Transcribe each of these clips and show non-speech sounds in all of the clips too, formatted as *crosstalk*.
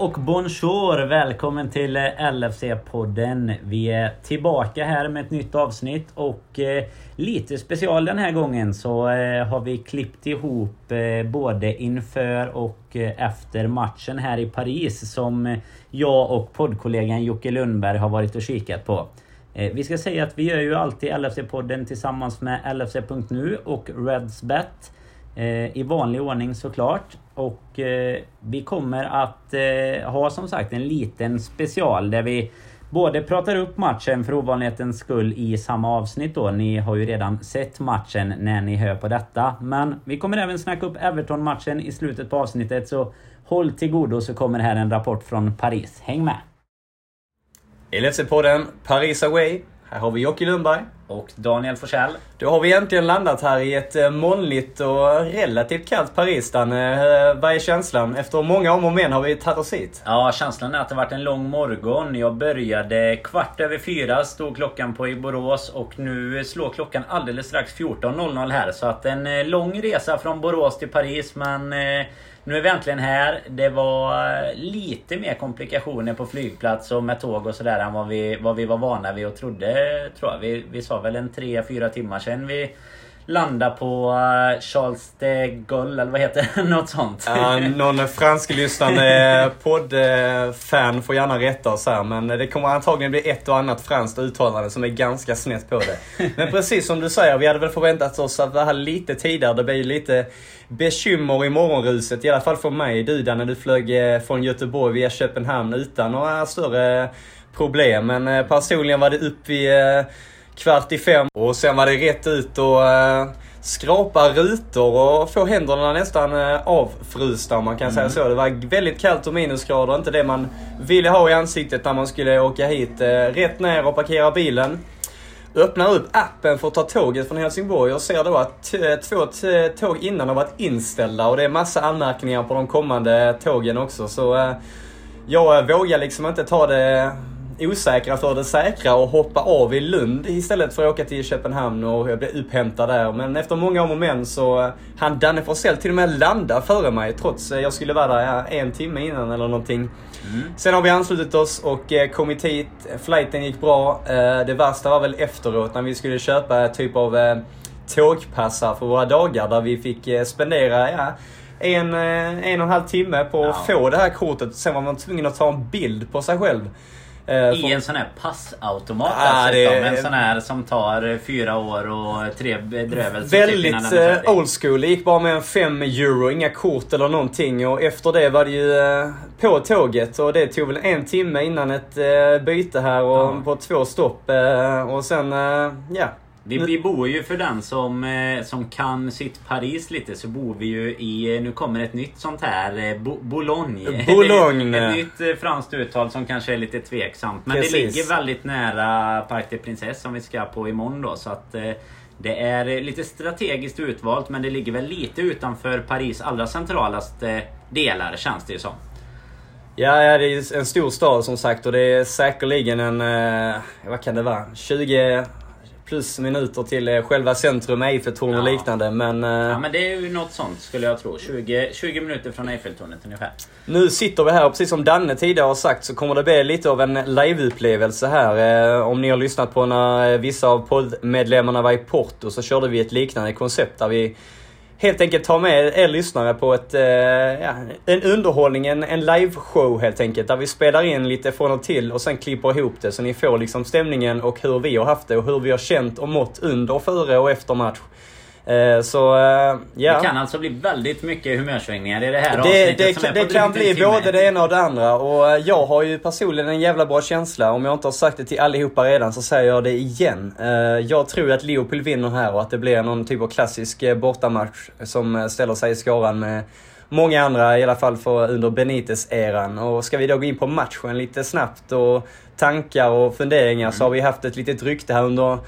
och bonjour! Välkommen till eh, LFC-podden. Vi är tillbaka här med ett nytt avsnitt och eh, lite special den här gången så eh, har vi klippt ihop eh, både inför och eh, efter matchen här i Paris som eh, jag och poddkollegan Jocke Lundberg har varit och kikat på. Vi ska säga att vi gör ju alltid LFC-podden tillsammans med LFC.nu och Redsbet. I vanlig ordning såklart. Och eh, vi kommer att eh, ha som sagt en liten special där vi både pratar upp matchen för ovanlighetens skull i samma avsnitt då. Ni har ju redan sett matchen när ni hör på detta. Men vi kommer även snacka upp Everton-matchen i slutet på avsnittet så håll till godo så kommer här en rapport från Paris. Häng med! LFC-podden Paris Away. Här har vi Jocke Lundberg. Och Daniel Forsell. Då har vi äntligen landat här i ett eh, molnigt och relativt kallt Paris, Danne. Eh, Vad är känslan? Efter många om och men har vi tagit oss hit. Ja, känslan är att det varit en lång morgon. Jag började kvart över fyra, stod klockan på i Borås och nu slår klockan alldeles strax 14.00 här. Så att en eh, lång resa från Borås till Paris men nu är vi äntligen här. Det var eh, lite mer komplikationer på flygplats och med tåg och sådär än vad vi, vad vi var vana vid och trodde. Tror jag. Vi, vi sa väl en 3-4 timmar sedan vi landa på eh, Charles de Gaulle, eller vad heter det? *laughs* Något sånt. Ja, någon fransklyssnande eh, poddfan får gärna rätta oss här, men det kommer antagligen bli ett och annat franskt uttalande som är ganska snett på det. Men precis som du säger, vi hade väl förväntat oss att det här lite tidigare. Det blir ju lite bekymmer i morgonruset, i alla fall för mig. Du när du flög eh, från Göteborg via Köpenhamn utan några större problem. Men personligen var det upp i kvart i fem och sen var det rätt ut och eh, skrapa rutor och få händerna nästan eh, avfrysta om man kan säga så. Det var väldigt kallt och minusgrader, inte det man ville ha i ansiktet när man skulle åka hit. Eh, rätt ner och parkera bilen. Öppnar upp appen för att ta tåget från Helsingborg och ser då att t- två tåg innan har varit inställda och det är massa anmärkningar på de kommande tågen också. Så eh, jag vågar liksom inte ta det osäkra för det säkra och hoppa av i Lund istället för att åka till Köpenhamn och blev upphämtad där. Men efter många om och men så hann Danne Forsell till och med landa före mig trots jag skulle vara där ja, en timme innan eller någonting. Sen har vi anslutit oss och eh, kommit hit. Flighten gick bra. Eh, Det värsta var väl efteråt när vi skulle köpa typ av eh, tågpassar för våra dagar där vi fick eh, spendera ja, en, eh, en och en halv timme på att Ja. få det här kortet. Sen var man tvungen att ta en bild på sig själv. Eh, I för- en sån här passautomat Ah, dessutom. det- En sån här som tar fyra år och tre bedrövelser typ Väldigt eh, färdig. old school. Det gick bara med en 5 euro, inga kort eller någonting. Och efter det var det ju eh, på tåget. Och det tog väl en timme innan ett eh, byte här och Ja. på två stopp. Eh, och sen, eh, ja. Vi, vi bor ju för den som, eh, som kan sitt Paris lite så bor vi ju i, eh, nu kommer ett nytt sånt här, eh, Bo, Boulogne. Boulogne. *laughs* ett nytt franskt uttal som kanske är lite tveksamt. Men Precis. det ligger väldigt nära Parc des Princes som vi ska på imorgon då. Så att det är lite strategiskt utvalt men det ligger väl lite utanför Paris allra centralaste delar känns det ju som. Ja, det är en stor stad som sagt och det är säkerligen en, vad kan det vara, 20 plus minuter till eh, själva centrum, Eiffeltorn och Ja. liknande. Men, eh, Ja men det är ju något sånt skulle jag tro. 20, 20 minuter från Eiffeltornet ungefär. Nu sitter vi här och precis som Danne tidigare har sagt så kommer det bli lite av en liveupplevelse här. Eh, om ni har lyssnat på när vissa av poddmedlemmarna var i Porto så körde vi ett liknande koncept där vi helt enkelt ta med er lyssnare på ett, eh, ja, en underhållning, en, en liveshow helt enkelt. Där vi spelar in lite från och till och sen klipper ihop det så ni får liksom stämningen och hur vi har haft det och hur vi har känt och mått under, före och efter match. Eh, så eh, ja. Det kan alltså bli väldigt mycket humörsvängningar i det här avsnittet det, som är det kan bli timme. både det ena och det andra och eh, jag har ju personligen en jävla bra känsla. Om jag inte har sagt det till allihopa redan så säger jag det igen. Jag tror att Liverpool vinner här och att det blir någon typ av klassisk bortamatch som ställer sig i skaran med många andra, i alla fall för under Benitez-eran. Och ska vi då gå in på matchen lite snabbt och tankar och funderingar så har vi haft ett litet rykte här under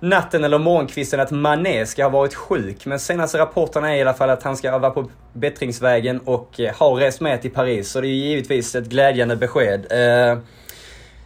natten eller morgonkvisten att Mané ska ha varit sjuk. Men senaste rapporterna är i alla fall att han ska vara på bättringsvägen och eh, har rest med till Paris. Så det är givetvis ett glädjande besked. Eh,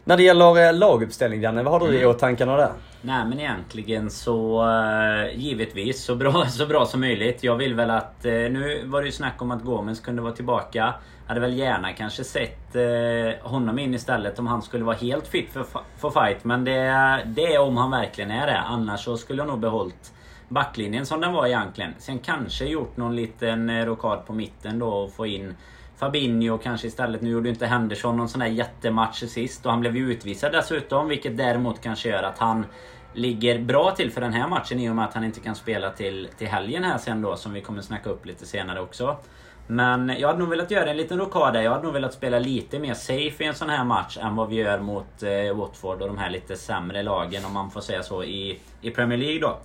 när det gäller eh, laguppställning Danne, vad har du i åtankarna där? Nej men egentligen så eh, givetvis så bra, *laughs* så bra som möjligt. Jag vill väl att... Eh, nu var det ju snack om att Gomes kunde vara tillbaka. Hade väl gärna kanske sett eh, honom in istället om han skulle vara helt fit för, för fight. Men det, det är om han verkligen är det. Annars så skulle jag nog behållit backlinjen som den var egentligen. Sen kanske gjort någon liten rokad på mitten då och få in Fabinho kanske istället. Nu gjorde inte Henderson någon sån här jättematch sist och han blev ju utvisad dessutom. Vilket däremot kanske gör att han ligger bra till för den här matchen i och med att han inte kan spela till, till helgen här sen då som vi kommer snacka upp lite senare också. Men jag hade nog velat göra en liten rockad Jag hade nog velat spela lite mer safe i en sån här match än vad vi gör mot eh, Watford och de här lite sämre lagen om man får säga så i, i Premier League då.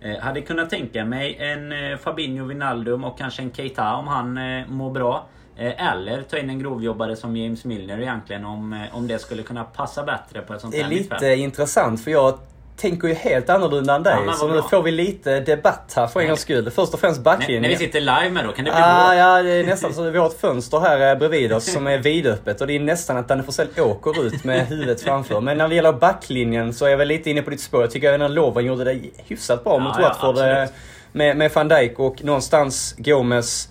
Eh, hade kunnat tänka mig en eh, Fabinho Wijnaldum och kanske en Keita om han eh, mår bra. Eh, eller ta in en grovjobbare som James Milner egentligen om, eh, om det skulle kunna passa bättre på ett sånt här Det är lite intressant för jag tänker ju helt annorlunda än dig. Ja, så nu får vi lite debatt här för en gångs skull. Först och främst backlinjen. När, vi sitter live med då, kan det bli ah? Ja, det är nästan så. Vi har ett fönster här eh, bredvid oss som är vidöppet och det är nästan att Danne Forsell åker ut med huvudet framför. Men när det gäller backlinjen så är jag väl lite inne på ditt spår. Jag tycker även att Loven gjorde det hyfsat bra mot ja, Watford. Ja, med, med van Dijk och någonstans Gomes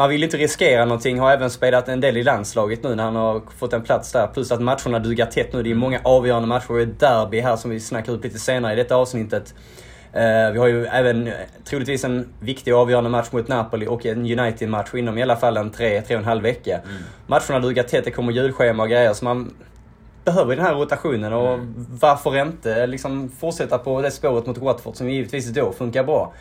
man vill inte riskera någonting. Har även spelat en del i landslaget nu när han har fått en plats där. Plus att matcherna dugar tätt nu. Det är många avgörande matcher. Det är derby här som vi snackar ut lite senare i detta avsnittet. Uh, vi har ju även eh, troligtvis en viktig avgörande match mot Napoli och en United-match inom i alla fall en tre, tre och en halv vecka. Mm. Matcherna dugar tätt, det kommer julschema och grejer så man behöver den här rotationen och mm. varför inte liksom fortsätta på det spåret mot Watford som givetvis då funkar bra.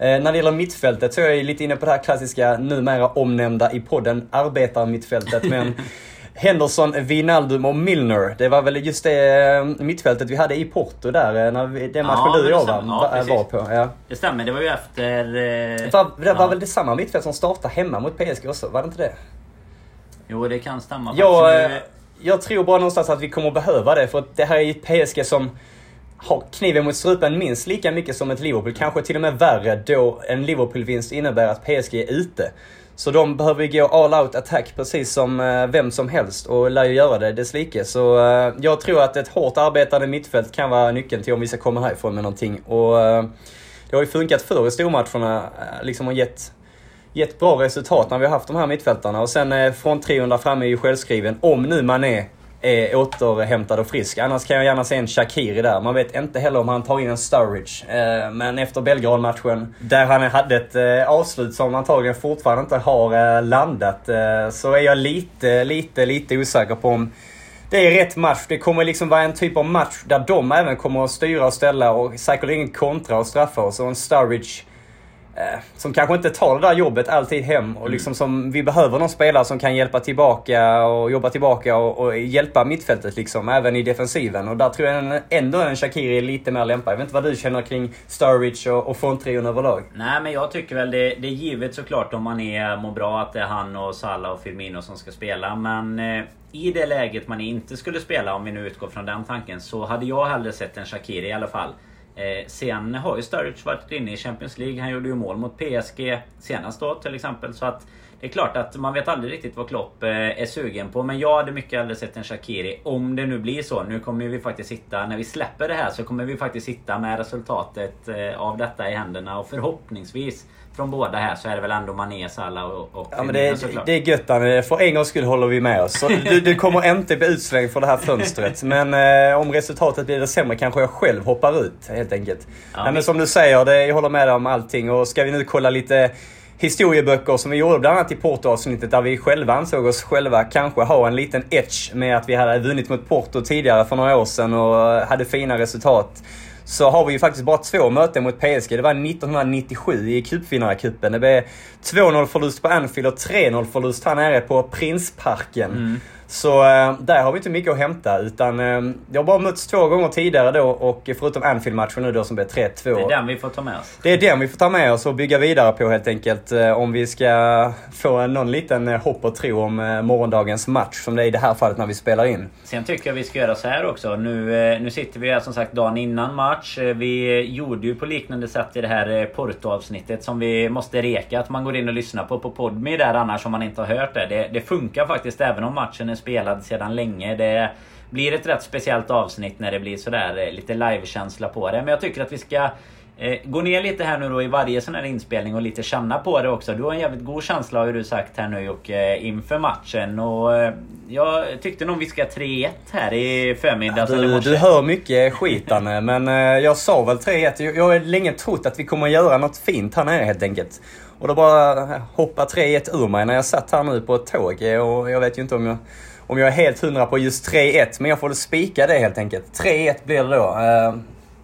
Eh, när det gäller mittfältet så är jag lite inne på det här klassiska, numera omnämnda i podden, arbetarmittfältet. Men *laughs* Henderson, Wijnaldum och Milner. Det var väl just det eh, mittfältet vi hade i Porto där, eh, när vi, den matchen ja, du och jag var, ja, var på. Ja. Det stämmer, det var ju efter... Eh, var, det var ja. väl det samma mittfält som startade hemma mot PSG också? Var det inte det? Jo, det kan stämma. Jag, jag tror bara någonstans att vi kommer behöva det, för det här är ett PSG som har kniven mot strupen minst lika mycket som ett Liverpool. Kanske till och med värre då en Liverpool-vinst innebär att PSG är ute. Så de behöver gå all out attack precis som eh, vem som helst och lär ju göra det desslike. Så eh, jag tror att ett hårt arbetande mittfält kan vara nyckeln till om vi ska komma härifrån med någonting. Och eh, det har ju funkat förr i stormatcherna, liksom och gett, gett bra resultat när vi har haft de här mittfältarna. Och sen fronttrion där framme är ju självskriven. Om nu man är är återhämtad och frisk. Annars kan jag gärna se en Shakiri där. Man vet inte heller om han tar in en Sturridge. Eh, men efter Belgrad-matchen, där han hade ett eh, avslut som antagligen fortfarande inte har eh, landat, så är jag lite, lite, lite osäker på om det är rätt match. Det kommer liksom vara en typ av match där de även kommer att styra och ställa och säkerligen kontra och straffa oss. Och en Sturridge som kanske inte tar det där jobbet alltid hem och mm. liksom som vi behöver någon spelare som kan hjälpa tillbaka och jobba tillbaka och, och hjälpa mittfältet liksom, även i defensiven. Och där tror jag ändå en Shakiri är lite mer lämpad. Jag vet inte vad du känner kring Sturridge och, och fronttrion överlag? Nej men jag tycker väl det, det är givet såklart om man är, mår bra att det är han och Salah och Firmino som ska spela. Men eh, i det läget man inte skulle spela, om vi nu utgår från den tanken, så hade jag hellre sett en Shakiri i alla fall. Eh, sen har ju Sturridge varit inne i Champions League. Han gjorde ju mål mot PSG senast då till exempel. Så att det är klart att man vet aldrig riktigt vad Klopp eh, är sugen på. Men jag hade mycket hellre sett en Shakiri. Om det nu blir så. Nu kommer vi faktiskt sitta... När vi släpper det här så kommer vi faktiskt sitta med resultatet eh, av detta i händerna. Och förhoppningsvis från båda här så är det väl ändå Mané, Salah och, och Ja men det är, det är gött Danne. För en gångs skull håller vi med oss. Så du, du kommer inte bli utslängd för det här fönstret. Men eh, om resultatet blir det sämre kanske jag själv hoppar ut helt enkelt. Ja, Nej, men som du säger, det, jag håller med dig om allting. Och ska vi nu kolla lite historieböcker som vi gjorde bland annat i Porto-avsnittet där vi själva ansåg oss själva kanske ha en liten edge med att vi hade vunnit mot Porto tidigare för några år sedan och hade fina resultat så har vi ju faktiskt bara två möten mot PSG. Det var 1997 i cupvinnarcupen. Det blev 2-0 förlust på Anfield och 3-0 förlust här nere på Prinsparken. Mm. Så äh, där har vi inte mycket att hämta utan äh, det har bara mötts två gånger tidigare då och förutom Anfield-matchen nu då som blev 3-2. Det är den vi får ta med oss. Det är den vi får ta med oss och bygga vidare på helt enkelt. Äh, om vi ska få någon liten hopp och tro om morgondagens match som det är i det här fallet när vi spelar in. Sen tycker jag vi ska göra så här också. Nu, nu sitter vi här som sagt dagen innan match. Vi gjorde ju på liknande sätt i det här Porto-avsnittet som vi måste reka att man går in och lyssnar på på Podme där annars om man inte har hört det. Det, det funkar faktiskt även om matchen är spelad sedan länge. Det blir ett rätt speciellt avsnitt när det blir sådär eh, lite livekänsla på det. Men jag tycker att vi ska Eh, gå ner lite här nu då i varje sån här inspelning och lite känna på det också. Du har en jävligt god känsla har du sagt här nu Jocke inför matchen. Och eh, jag tyckte nog vi ska 3-1 här i förmiddags ja, du, du hör mycket skit Danne, men eh, jag sa väl 3-1. Jag, jag har länge trott att vi kommer göra något fint här nere helt enkelt. Och då bara hoppa 3-1 ur mig när jag satt här nu på ett tåg. Och jag vet ju inte om jag, om jag är helt hundra på just 3-1, men jag får väl spika det helt enkelt. 3-1 blir det då. Eh,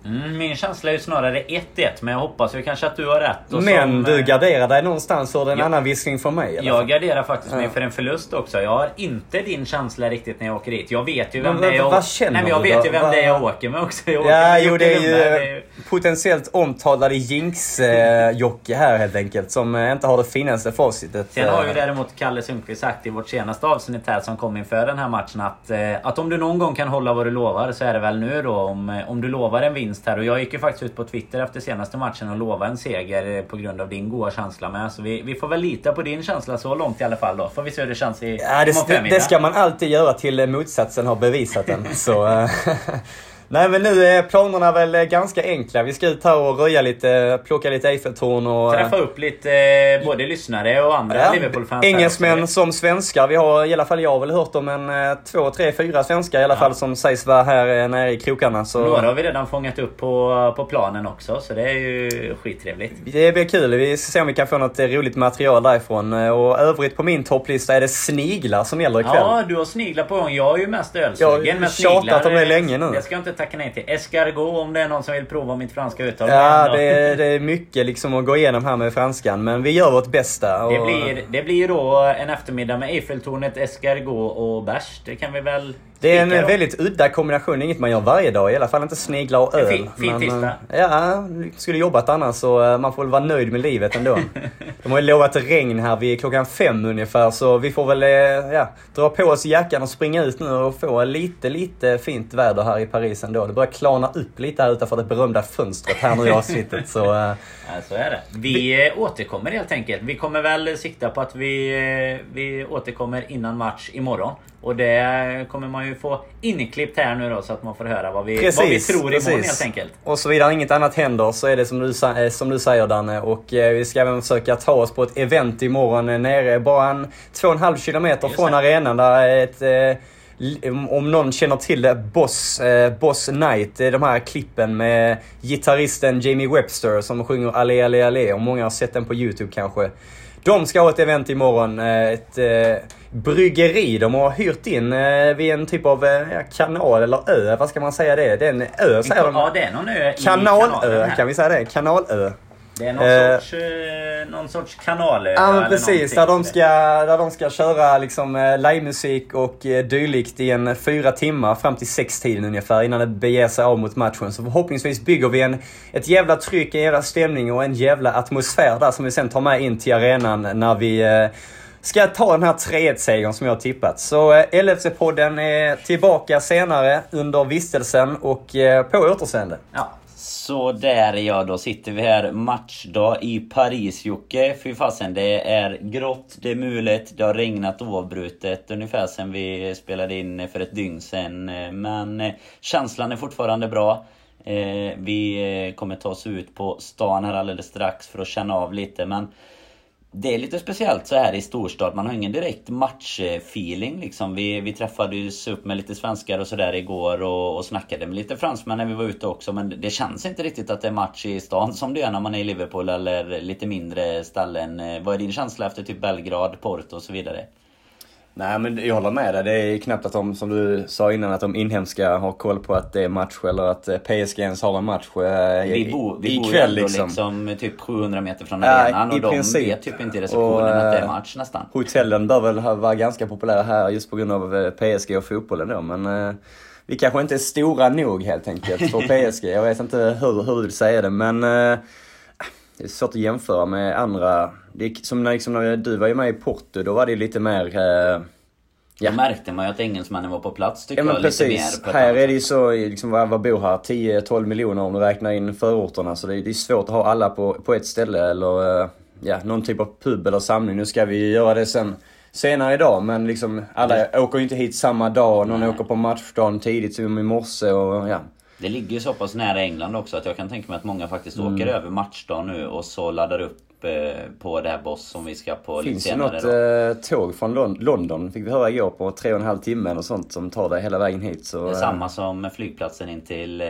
Mm, min känsla är ju snarare 1-1 men jag hoppas ju kanske att du har rätt. Och men som, du eh, garderar dig någonstans för en annan viskning från mig? Eller? Jag garderar faktiskt ja. mig för en förlust också. Jag har inte din känsla riktigt när jag åker dit. Jag vet ju vem men, det är jag... Vad känner Nej, men jag vet då? ju vem Va? det är jag åker med också. Jag ja, jo det är *laughs* ju det är... potentiellt omtalade jinx-Jocke eh, här helt enkelt. Som eh, inte har det finaste facitet. Sen har ju däremot Kalle Sundqvist sagt i vårt senaste avsnitt här som kom inför den här matchen att, att om du någon gång kan hålla vad du lovar så är det väl nu då. Om, om du lovar en vinst här. Och jag gick ju faktiskt ut på Twitter efter senaste matchen och lovade en seger på grund av din goda känsla med. Så vi, vi får väl lita på din känsla så långt i alla fall då. Får vi se hur det känns i ja, det, det, det ska man alltid göra till motsatsen har bevisat den. så, eh, *laughs* Nej men nu är planerna väl ganska enkla. Vi ska ut här och röja lite, plocka lite Eiffeltorn och... Träffa upp lite både lyssnare och andra ja, Liverpool-fans. Engelsmän som svenskar. Vi har i alla fall jag väl hört om en eh, två, tre, fyra svenskar i alla ja. fall som sägs vara här eh, nere i krokarna. Så... Några har vi redan fångat upp på, på planen också så det är ju skittrevligt. Det blir kul. Vi ska se om vi kan få något roligt material därifrån. Och övrigt på min topplista är det sniglar som gäller ikväll. Ja, du har sniglar på gång. Jag är ju mest ölsugen. Jag har tjatat om det länge nu. Det ska jag tacka nej till. Escargot om det är någon som vill prova mitt franska uttal. Ja, det är, det är mycket liksom att gå igenom här med franskan. Men vi gör vårt bästa. Och... Det, blir, det blir då en eftermiddag med Eiffeltornet, escargot och bärs. Det kan vi väl det är en väldigt udda kombination. Inget man gör varje dag. I alla fall inte sniglar och öl. Fin, fin tisdag. Eh, ja, skulle jobbat annars så eh, man får väl vara nöjd med livet ändå. *laughs* De har ju lovat regn här vid klockan fem ungefär så vi får väl eh, ja, dra på oss jackan och springa ut nu och få lite, lite fint väder här i Paris ändå. Det börjar klarna upp lite här utanför det berömda fönstret här nu i avsnittet. Så, *laughs* ja, så är det. Vi, vi återkommer helt enkelt. Vi kommer väl sikta på att vi, vi återkommer innan match imorgon. Och det kommer man ju få inklippt här nu då så att man får höra vad vi, precis, vad vi tror precis. imorgon helt enkelt. Och såvida inget annat händer så är det som du, eh, som du säger Danne. Och eh, vi ska även försöka ta oss på ett event imorgon nere bara en 2,5 kilometer från arenan. Där ett, eh, om någon känner till det, Boss, Boss Night. De här klippen med gitarristen Jamie Webster som sjunger allé. Och många har sett den på YouTube kanske. De ska ha ett event imorgon. Ett bryggeri de har hyrt in eh, vid en typ av eh, kanal eller ö. Vad ska man säga det? Det är en ö säger de. Ja, det är någon ö Kanalö kan vi säga det? Kanalö. Det är någon, eh, sorts, eh, någon sorts kanalö. Ja men precis. Där de, ska, där de ska köra liksom eh, livemusik och eh, dylikt i en fyra timmar fram till sextiden ungefär innan det beger sig av mot matchen. Så förhoppningsvis bygger vi en, ett jävla tryck, en jävla stämning och en jävla atmosfär där som vi sen tar med in till arenan när vi eh, ska ta den här 3-1-segern som jag har tippat. Så eh, LFC-podden är tillbaka senare under vistelsen och på återseende. Ja. Så där ja, då sitter vi här matchdag i Paris Jocke. Fy fasen, det är grått, det är mulet, det har regnat oavbrutet ungefär sen vi spelade in för ett dygn sen. Men eh, känslan är fortfarande bra. Eh, vi eh, kommer ta oss ut på stan här alldeles strax för att känna av lite men det är lite speciellt så här i storstad. Man har ingen direkt matchfeeling liksom. Vi, vi träffades upp med lite svenskar och sådär igår och, och snackade med lite fransmän när vi var ute också. Men det känns inte riktigt att det är match i stan som det är när man är i Liverpool eller lite mindre ställen. Eh, vad är din känsla efter typ Belgrad, Porto och så vidare? Nej men jag håller med dig. Det är knappt att de, som du sa innan, att de inhemska har koll på att det är match eller att eh, PSG ens har en match eh, vi bo, vi bor ju liksom. liksom typ 700 meter från arenan ja, och de princip. vet typ inte i receptionen och, att det är eh, match nästan. Hotellen bör väl vara ganska populära här just på grund av PSG och fotbollen då men eh, vi kanske inte är stora nog helt enkelt för *laughs* PSG. Jag vet inte hur, hur du säga det men eh, det är svårt att jämföra med andra. Det som när, liksom, när du var ju med i Porto, då var det lite mer... Eh, Ja. Då märkte man ju att engelsmännen var på plats tycker ja, men jag. Precis. Lite mer här är det ju så, liksom, vad, vad bor här? 10-12 miljoner om du räknar in förorterna. Så det är, det är svårt att ha alla på, på ett ställe eller ja, någon typ av pub eller samling. Nu ska vi göra det sen senare idag. Men liksom alla åker ju inte hit samma dag. Någon åker på matchdagen tidigt som i morse och ja. Det ligger ju så pass nära England också att jag kan tänka mig att många faktiskt mm. åker över matchdagen nu och så laddar upp eh, på det här Boss som vi ska på Finns lite senare. Finns det något eh, tåg från London, fick vi höra igår, på tre och en halv timme och sånt som tar dig hela vägen hit. Så, det är samma som flygplatsen in till... Eh,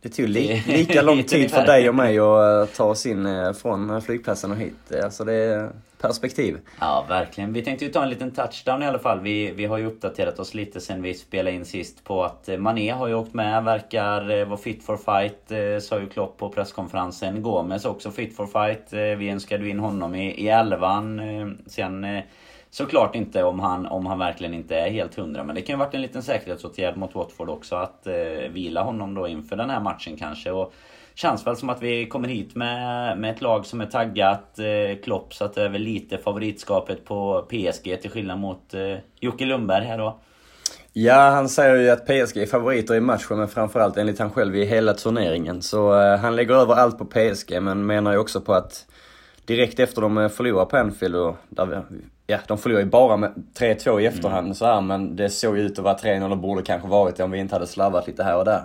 det tog li lika lång *laughs* tid för dig och mig att ta oss in från flygplatsen och hit. Alltså det perspektiv. Ja, verkligen. Vi tänkte ju ta en liten touchdown i alla fall. Vi, vi har ju uppdaterat oss lite sen vi spelade in sist på att eh, Mané har ju åkt med, verkar eh, vara fit for fight, eh, sa ju Klopp på presskonferensen. Gomes också fit for fight. Vi önskade du in honom i, i elvan. Eh, sen eh, såklart inte om han, om han verkligen inte är helt hundra. Men det kan ju varit en liten säkerhetsåtgärd mot Watford också att eh, vila honom då inför den här matchen kanske. Och Känns väl som att vi kommer hit med, med ett lag som är taggat. Eh, Klopp så att det är väl lite favoritskapet på PSG till skillnad mot eh, Jocke Lundberg här då. Ja, han säger ju att PSG är favoriter i matchen, men framförallt enligt han själv i hela turneringen. Så eh, han lägger över allt på PSG, men menar ju också på att direkt efter de förlorade förlorar på Anfield och där vi, ja, de förlorar ju bara med 3-2 i efterhand mm. så här, men det såg ju ut att vara 3-0 och borde kanske varit det om vi inte hade slarvat lite här och där.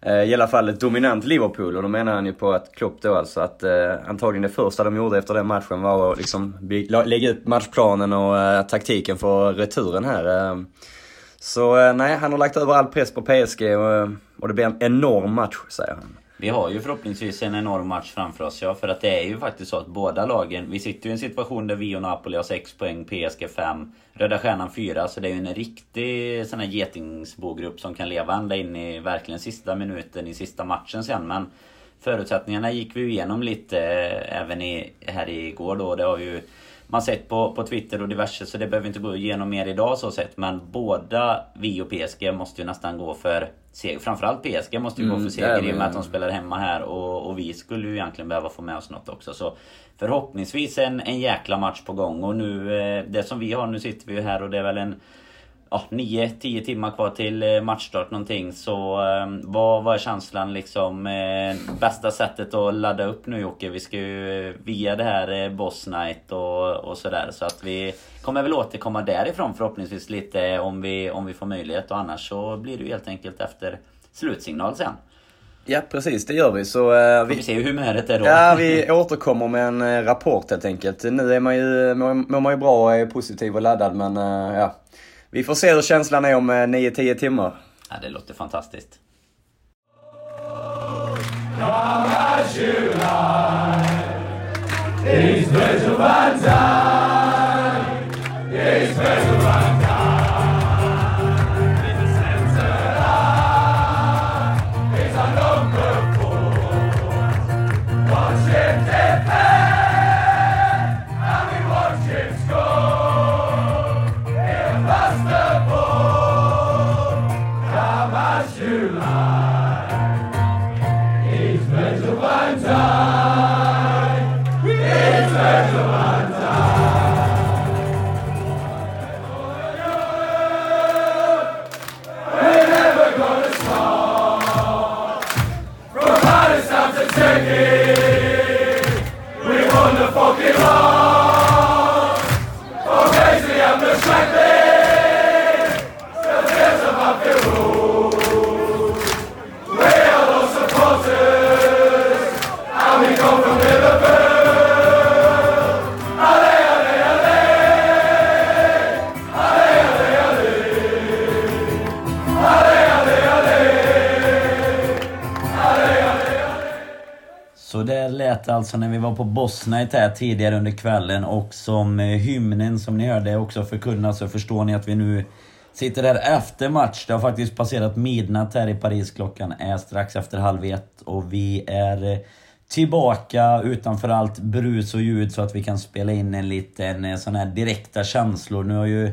Eh, I alla fall ett dominant Liverpool och då menar han ju på att Klopp då alltså att eh, antagligen det första de gjorde efter den matchen var att liksom lägga ut matchplanen och eh, taktiken för returen här. Eh. Så eh, nej, han har lagt över all press på PSG och, eh, och det blir en enorm match säger han. Vi har ju förhoppningsvis en enorm match framför oss ja, för att det är ju faktiskt så att båda lagen, vi sitter ju i en situation där vi och Napoli har 6 poäng, PSG 5, Röda Stjärnan 4, så det är ju en riktig sån här getingsbogrupp som kan leva ända in i verkligen sista minuten i sista matchen sen. Men förutsättningarna gick vi ju igenom lite eh, även i, här igår då. Det har ju man sett på, på Twitter och diverse så det behöver inte gå igenom mer idag så sett. Men båda vi och PSG måste ju nästan gå för seger. Framförallt PSG måste ju mm, gå för seger i och med att de spelar hemma här. Och, och, vi skulle ju egentligen behöva få med oss något också. Så förhoppningsvis en, en jäkla match på gång. Och nu, eh, det som vi har, nu sitter vi ju här och det är väl en ja, 9-10 timmar kvar till eh, matchstart någonting. Så eh, vad, vad är känslan liksom? Eh, bästa sättet att ladda upp nu Jocke? Vi ska ju eh, via det här Boss Night och, och sådär. Så att vi kommer väl återkomma därifrån förhoppningsvis lite om vi, om vi får möjlighet. Och annars så blir det ju helt enkelt efter slutsignal sen. Ja precis, det gör vi. Så, uh, vi... får se hur humöret är då. Ja, vi *laughs* återkommer med en uh, rapport helt enkelt. Nu är man ju, mår, man ju bra och är positiv och laddad men uh, ja. Vi får se hur känslan är om 9-10 timmar. Ja, det låter fantastiskt. Alltså när vi var på Bosniet här tidigare under kvällen och som eh, hymnen som ni hörde också förkunnas så förstår ni att vi nu sitter här efter match. Det har faktiskt passerat midnatt här i Paris. Klockan är strax efter halv ett och vi är eh, tillbaka utanför allt brus och ljud så att vi kan spela in en liten eh, sån här direkta känslor. Nu har ju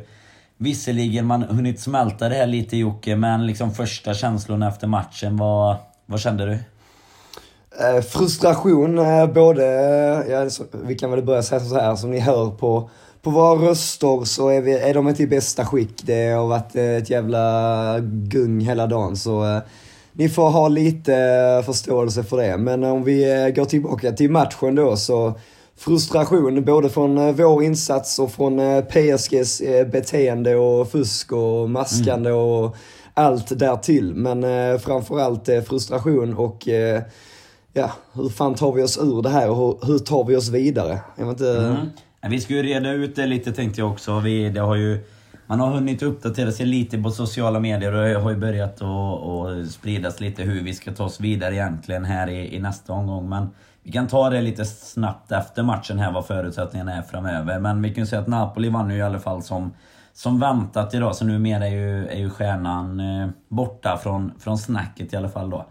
visserligen man hunnit smälta det här lite Jocke, men liksom första känslorna efter matchen, vad, vad kände du? Eh, frustration, eh, både, ja, så, vi kan väl börja säga så här, som ni hör på, på våra röster så är, vi, är de inte i bästa skick. Det har varit ett jävla gung hela dagen så eh, ni får ha lite förståelse för det. Men om vi går tillbaka till matchen då så frustration både från eh, vår insats och från eh, PSGs eh, beteende och fusk och maskande mm. och allt därtill. Men eh, framförallt eh, frustration och eh, ja, hur fan tar vi oss ur det här och hur, hur tar vi oss vidare? Jag vet inte... Mm. Vi ska ju reda ut det lite tänkte jag också. Vi, det har ju, man har hunnit uppdatera sig lite på sociala medier och det har ju börjat att spridas lite hur vi ska ta oss vidare egentligen här i, i nästa omgång. Men vi kan ta det lite snabbt efter matchen här vad förutsättningarna är framöver. Men vi kan säga att Napoli vann ju i alla fall som, som väntat idag. Så numera är ju, är ju stjärnan eh, borta från, från snacket i alla fall då.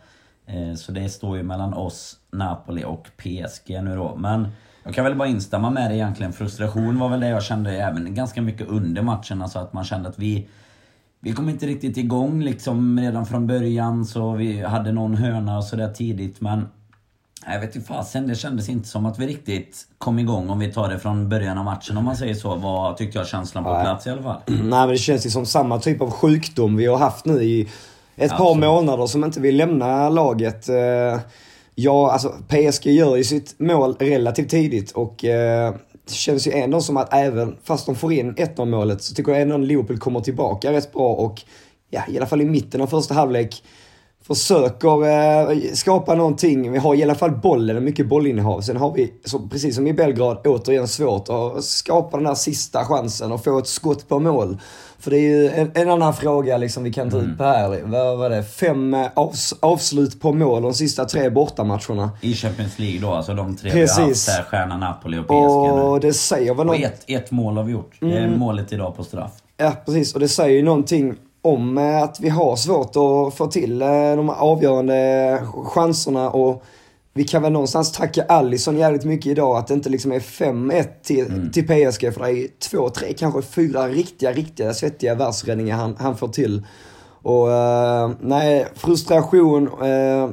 Eh, så det står ju mellan oss, Napoli och PSG nu då. Men jag kan väl bara instämma med det egentligen. Frustration var väl det jag kände även ganska mycket under matchen. Alltså att man kände att vi... Vi kom inte riktigt igång liksom redan från början. Så vi hade någon hörna och sådär tidigt. Men jag vet inte fasen, det kändes inte som att vi riktigt kom igång om vi tar det från början av matchen om man säger så. Vad tyckte jag känslan på plats i alla fall? Nej men det känns ju som samma typ av sjukdom vi har haft nu i ett par månader som inte vill lämna laget. Eh, ja, alltså PSG gör ju sitt mål relativt tidigt och eh, det känns ju ändå som att även fast de får in 1-0 målet så tycker jag ändå att Liverpool kommer tillbaka rätt bra och ja, i alla fall i mitten av första halvlek försöker eh, skapa någonting. Vi har i alla fall bollen, mycket bollinnehav. Sen har vi, så, precis som i Belgrad, återigen svårt att skapa den där sista chansen och få ett skott på mål. För det är ju en, en annan fråga liksom vi kan ta mm. ut på här. Vad var det? Fem eh, avs, avslut på mål de sista tre bortamatcherna. I Champions League då, alltså de tre Precis. vi har haft där, Stjärna, Napoli och PSG. Och det säger väl något... Och ett, ett mål har vi gjort. Mm. Det är mm. målet idag på straff. Ja, precis. Och det säger ju någonting om eh, att vi har svårt att få till eh, de avgörande chanserna och vi kan väl någonstans tacka Allison jävligt mycket idag att det inte liksom är 5-1 till, mm. till PSG för det är två, tre, kanske fyra riktiga, riktiga svettiga världsräddningar han, han får till. Och uh, nej, frustration. Uh,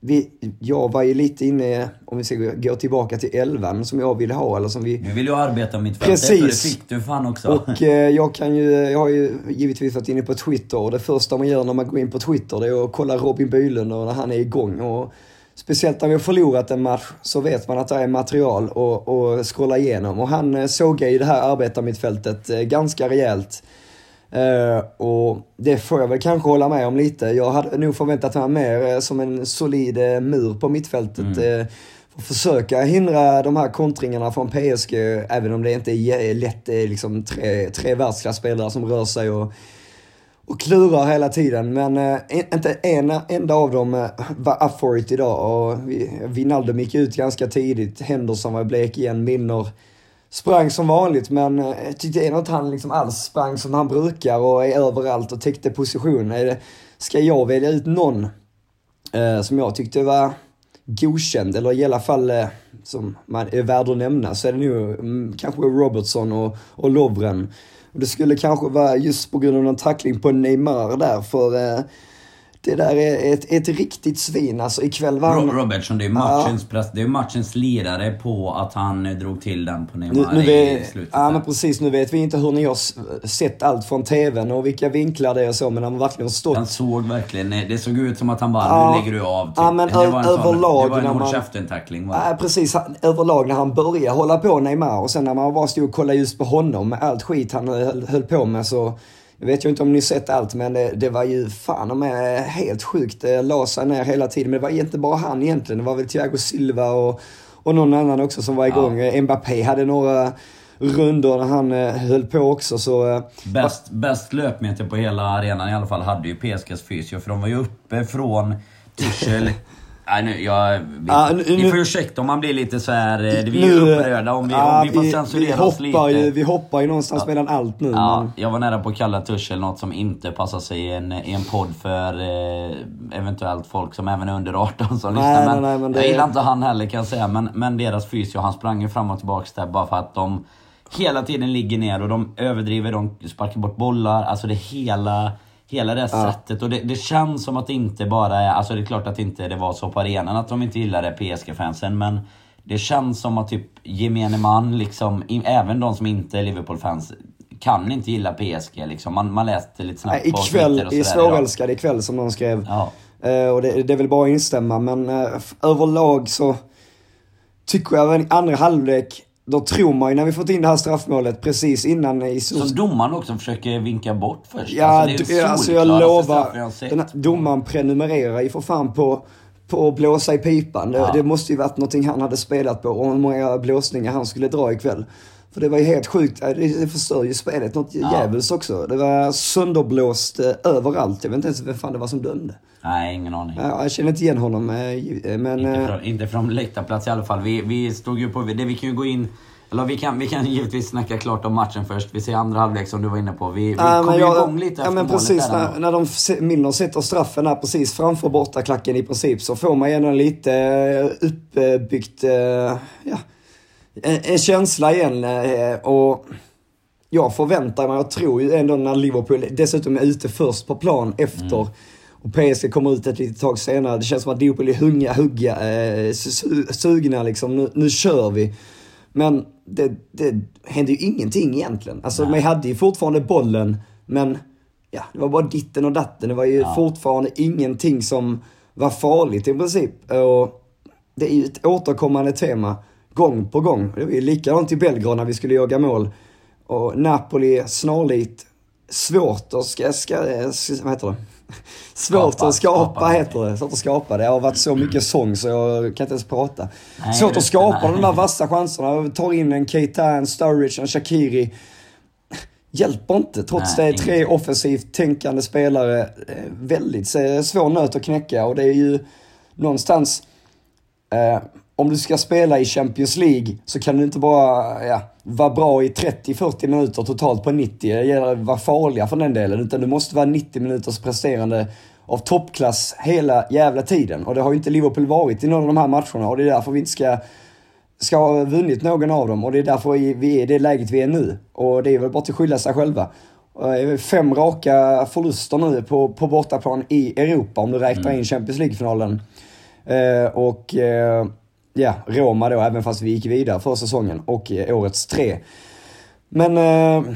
vi, jag var ju lite inne, om vi ska gå tillbaka till elvan som jag ville ha eller som vi... Du ville ju arbeta mitt Precis. det fick du fan också. Och eh, jag kan ju, jag har ju givetvis varit inne på Twitter och det första man gör när man går in på Twitter det är att kolla Robin Bylund och när han är igång. Och speciellt när vi har förlorat en match så vet man att det är material att scrolla igenom. Och han eh, sågar ju det här arbetarmittfältet eh, ganska rejält. Uh, och det får jag väl kanske hålla med om lite. Jag hade nog förväntat mig mer uh, som en solid uh, mur på mittfältet. Mm. för att försöka hindra de här kontringarna från PSG, även om det inte är lätt. Det är liksom tre, tre världsklasspelare som rör sig och, och klurar hela tiden. Men inte en enda av dem var up for it idag. Och Wijnaldum gick ut ganska tidigt. Henderson var blek igen. Milner sprang som vanligt men eh, jag tyckte ändå inte han liksom alls sprang som han brukar och är överallt och täckte position. Ska jag välja ut någon eh, som jag tyckte var godkänd, eller i alla fall eh, som man är värd att nämna, så är det nog mm, kanske Robertson och, och Lovren. Och det skulle kanske vara just på grund av någon tackling på Neymar där, för eh, det där är ett, ett riktigt svin. Alltså ikväll var han... Robertson, det är matchens, ja. det är matchens lirare på att han drog till den på Neymar nu, nu vet, i slutet. Ja men precis, nu vet vi inte hur ni har sett allt från TVn och vilka vinklar det är och så, men han verkligen stått... Han såg verkligen, det såg ut som att han bara, ja. nu lägger du av. Typ. Ja men det var en överlag sån, Det var en håll käften-tackling Ja precis, överlag när han började hålla på Neymar och sen när man bara stod och kollade just på honom med allt skit han höll, höll på med så jag vet ju inte om ni sett allt, men det, det var ju fan med helt sjukt. Det la sig ner hela tiden. Men det var inte bara han egentligen. Det var väl Thiago Silva och, och någon annan också som var igång. Ja. Mbappé hade några rundor när han eh, höll på också så... Eh, bäst, bäst löpmeter på hela arenan i alla fall hade ju PSGs fysio för de var ju uppe från Tuchel *laughs* Nej, nu, jag, vi, ah, nu, ni får ursäkta om man blir lite så här. Eh, vi är nu, upprörda om vi, ah, om vi får censurera oss lite. Ju, vi hoppar ju någonstans ja. mellan allt nu. Ja, men... Jag var nära på att kalla Tuchel något som inte passar sig i en, i en podd för eh, eventuellt folk som även är under 18 som lyssnar. Men, nej, men det... Jag gillar inte han heller kan jag säga. Men, men deras fysio, han sprang ju fram och tillbaka där bara för att de hela tiden ligger ner och de överdriver, de sparkar bort bollar. Alltså det hela Hela det ja. sättet. Och det, det, känns som att det inte bara är... Alltså det är klart att inte det var så på arenan att de inte gillade PSG-fansen. Men det känns som att typ gemene man, liksom, även de som inte är Liverpool-fans, kan inte gilla PSG. Liksom. Man, man läste lite snabbt Nej, på ikväll, Twitter och I Svårälskad ikväll som de skrev. Ja. Uh, och det, det är väl bara att instämma men uh, överlag så tycker jag i andra halvlek, då tror man ju när vi fått in det här straffmålet precis innan i Så domaren också försöker vinka bort först. Ja, alltså, det är alltså jag jag lovar. sett. Den här domaren prenumererar ju för fan på, på att blåsa i pipan. Det, Ja. det måste ju varit någonting han hade spelat på och hur många blåsningar han skulle dra ikväll. För det var ju helt sjukt. Äh, Det, förstör ju spelet något jävels också. Det var sönderblåst eh, överallt. Jag vet inte ens vem fan det var som dömde. Nej, ingen aning. Ja, jag känner inte igen honom. eh, Men... Inte eh, från, inte från läktarplats i alla fall. Vi, vi stod ju på... Det, vi kan ju gå in... Eller vi kan, vi kan *laughs* givetvis snacka klart om matchen först. Vi ser andra halvlek som du var inne på. Vi, vi Ja, kom jag- igång lite ja, men precis när, när de Milner sätter straffen där precis framför bortaklacken i princip så får man ändå lite eh, uppbyggt, eh, ja, en, en känsla igen. eh, Och jag förväntar mig och tror ju ändå när Liverpool dessutom är ute först på plan efter Mm. och PSG kommer ut ett litet tag senare. Det känns som att Liverpool är hungriga, hugga, eh, su- sugna liksom. Nu, nu kör vi. Men det, det hände ju ingenting egentligen. Alltså man hade ju fortfarande bollen, men ja, det var bara ditten och datten. Det var ju fortfarande ingenting som var farligt i princip. Och det är ju ett återkommande tema, gång på gång. Det var ju likadant i Belgrad när vi skulle jaga mål. Och Napoli snarlikt svårt att ska, ska, vad heter det? *laughs* Svårt Skapa, att skapa, skapa. heter det. Svårt att skapa. Det har varit så mycket sång så jag kan inte ens prata. Nej, Svårt att skapa nej. de där vassa chanserna. Tar in en Keita, en Sturridge, en Shakiri. Hjälper inte. Trots Nej, det är tre offensivt tänkande spelare. Eh, Väldigt eh, svår nöt att knäcka och det är ju någonstans Eh, om du ska spela i Champions League så kan du inte bara ja, vara bra i 30-40 minuter totalt på 90. Det gäller att vara farliga för den delen. Utan du måste vara 90 minuters presterande av toppklass hela jävla tiden. Och det har ju inte Liverpool varit i någon av de här matcherna och det är därför vi inte ska, ska ha vunnit någon av dem. Och det är därför vi är i det läget vi är nu. Och det är väl bara att skylla sig själva. Eh, Fem raka förluster nu på, på bortaplan i Europa om du räknar in Champions League-finalen. Eh, och eh, ja, Roma då, även fast vi gick vidare för säsongen. Och eh, årets tre. Men eh,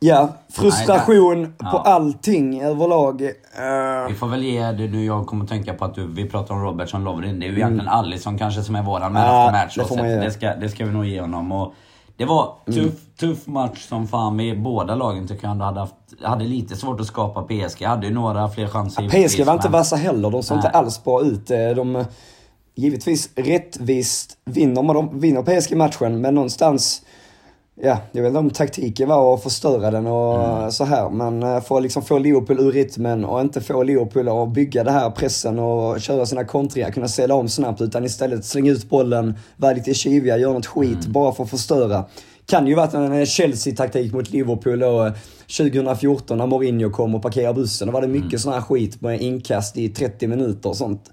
ja, frustration Nej, på ja. allting överlag. Eh, Vi får väl ge det nu. Jag kommer tänka på att du, vi pratar om Robertson Lovren. Det är ju Mm. egentligen Alisson kanske som är våran man Ja, match. det det, ska, det ska vi nog ge honom. Och det var tuff, Mm. tuff match som fan. Vi, båda lagen tycker jag ändå hade, haft, hade lite svårt att skapa PSG. Hade ju några fler chanser PSG givetvis, var inte vassa heller. De såg inte Nej. alls bra ut. De, givetvis rättvist vinner, man, de vinner PSG matchen, men någonstans Ja, jag vet inte om taktiken var att förstöra den och Mm. så här. Men eh, för att liksom få Liverpool ur rytmen och inte få Liverpool att bygga det här pressen och köra sina kontringar, kunna ställa om snabbt. Utan istället slänga ut bollen, vara lite kiviga, göra något skit Mm. bara för att förstöra. Kan ju varit en Chelsea-taktik mot Liverpool och eh, 2014 när Mourinho kom och parkerade bussen. Då var det mycket Mm. sån här skit med inkast i 30 minuter och sånt.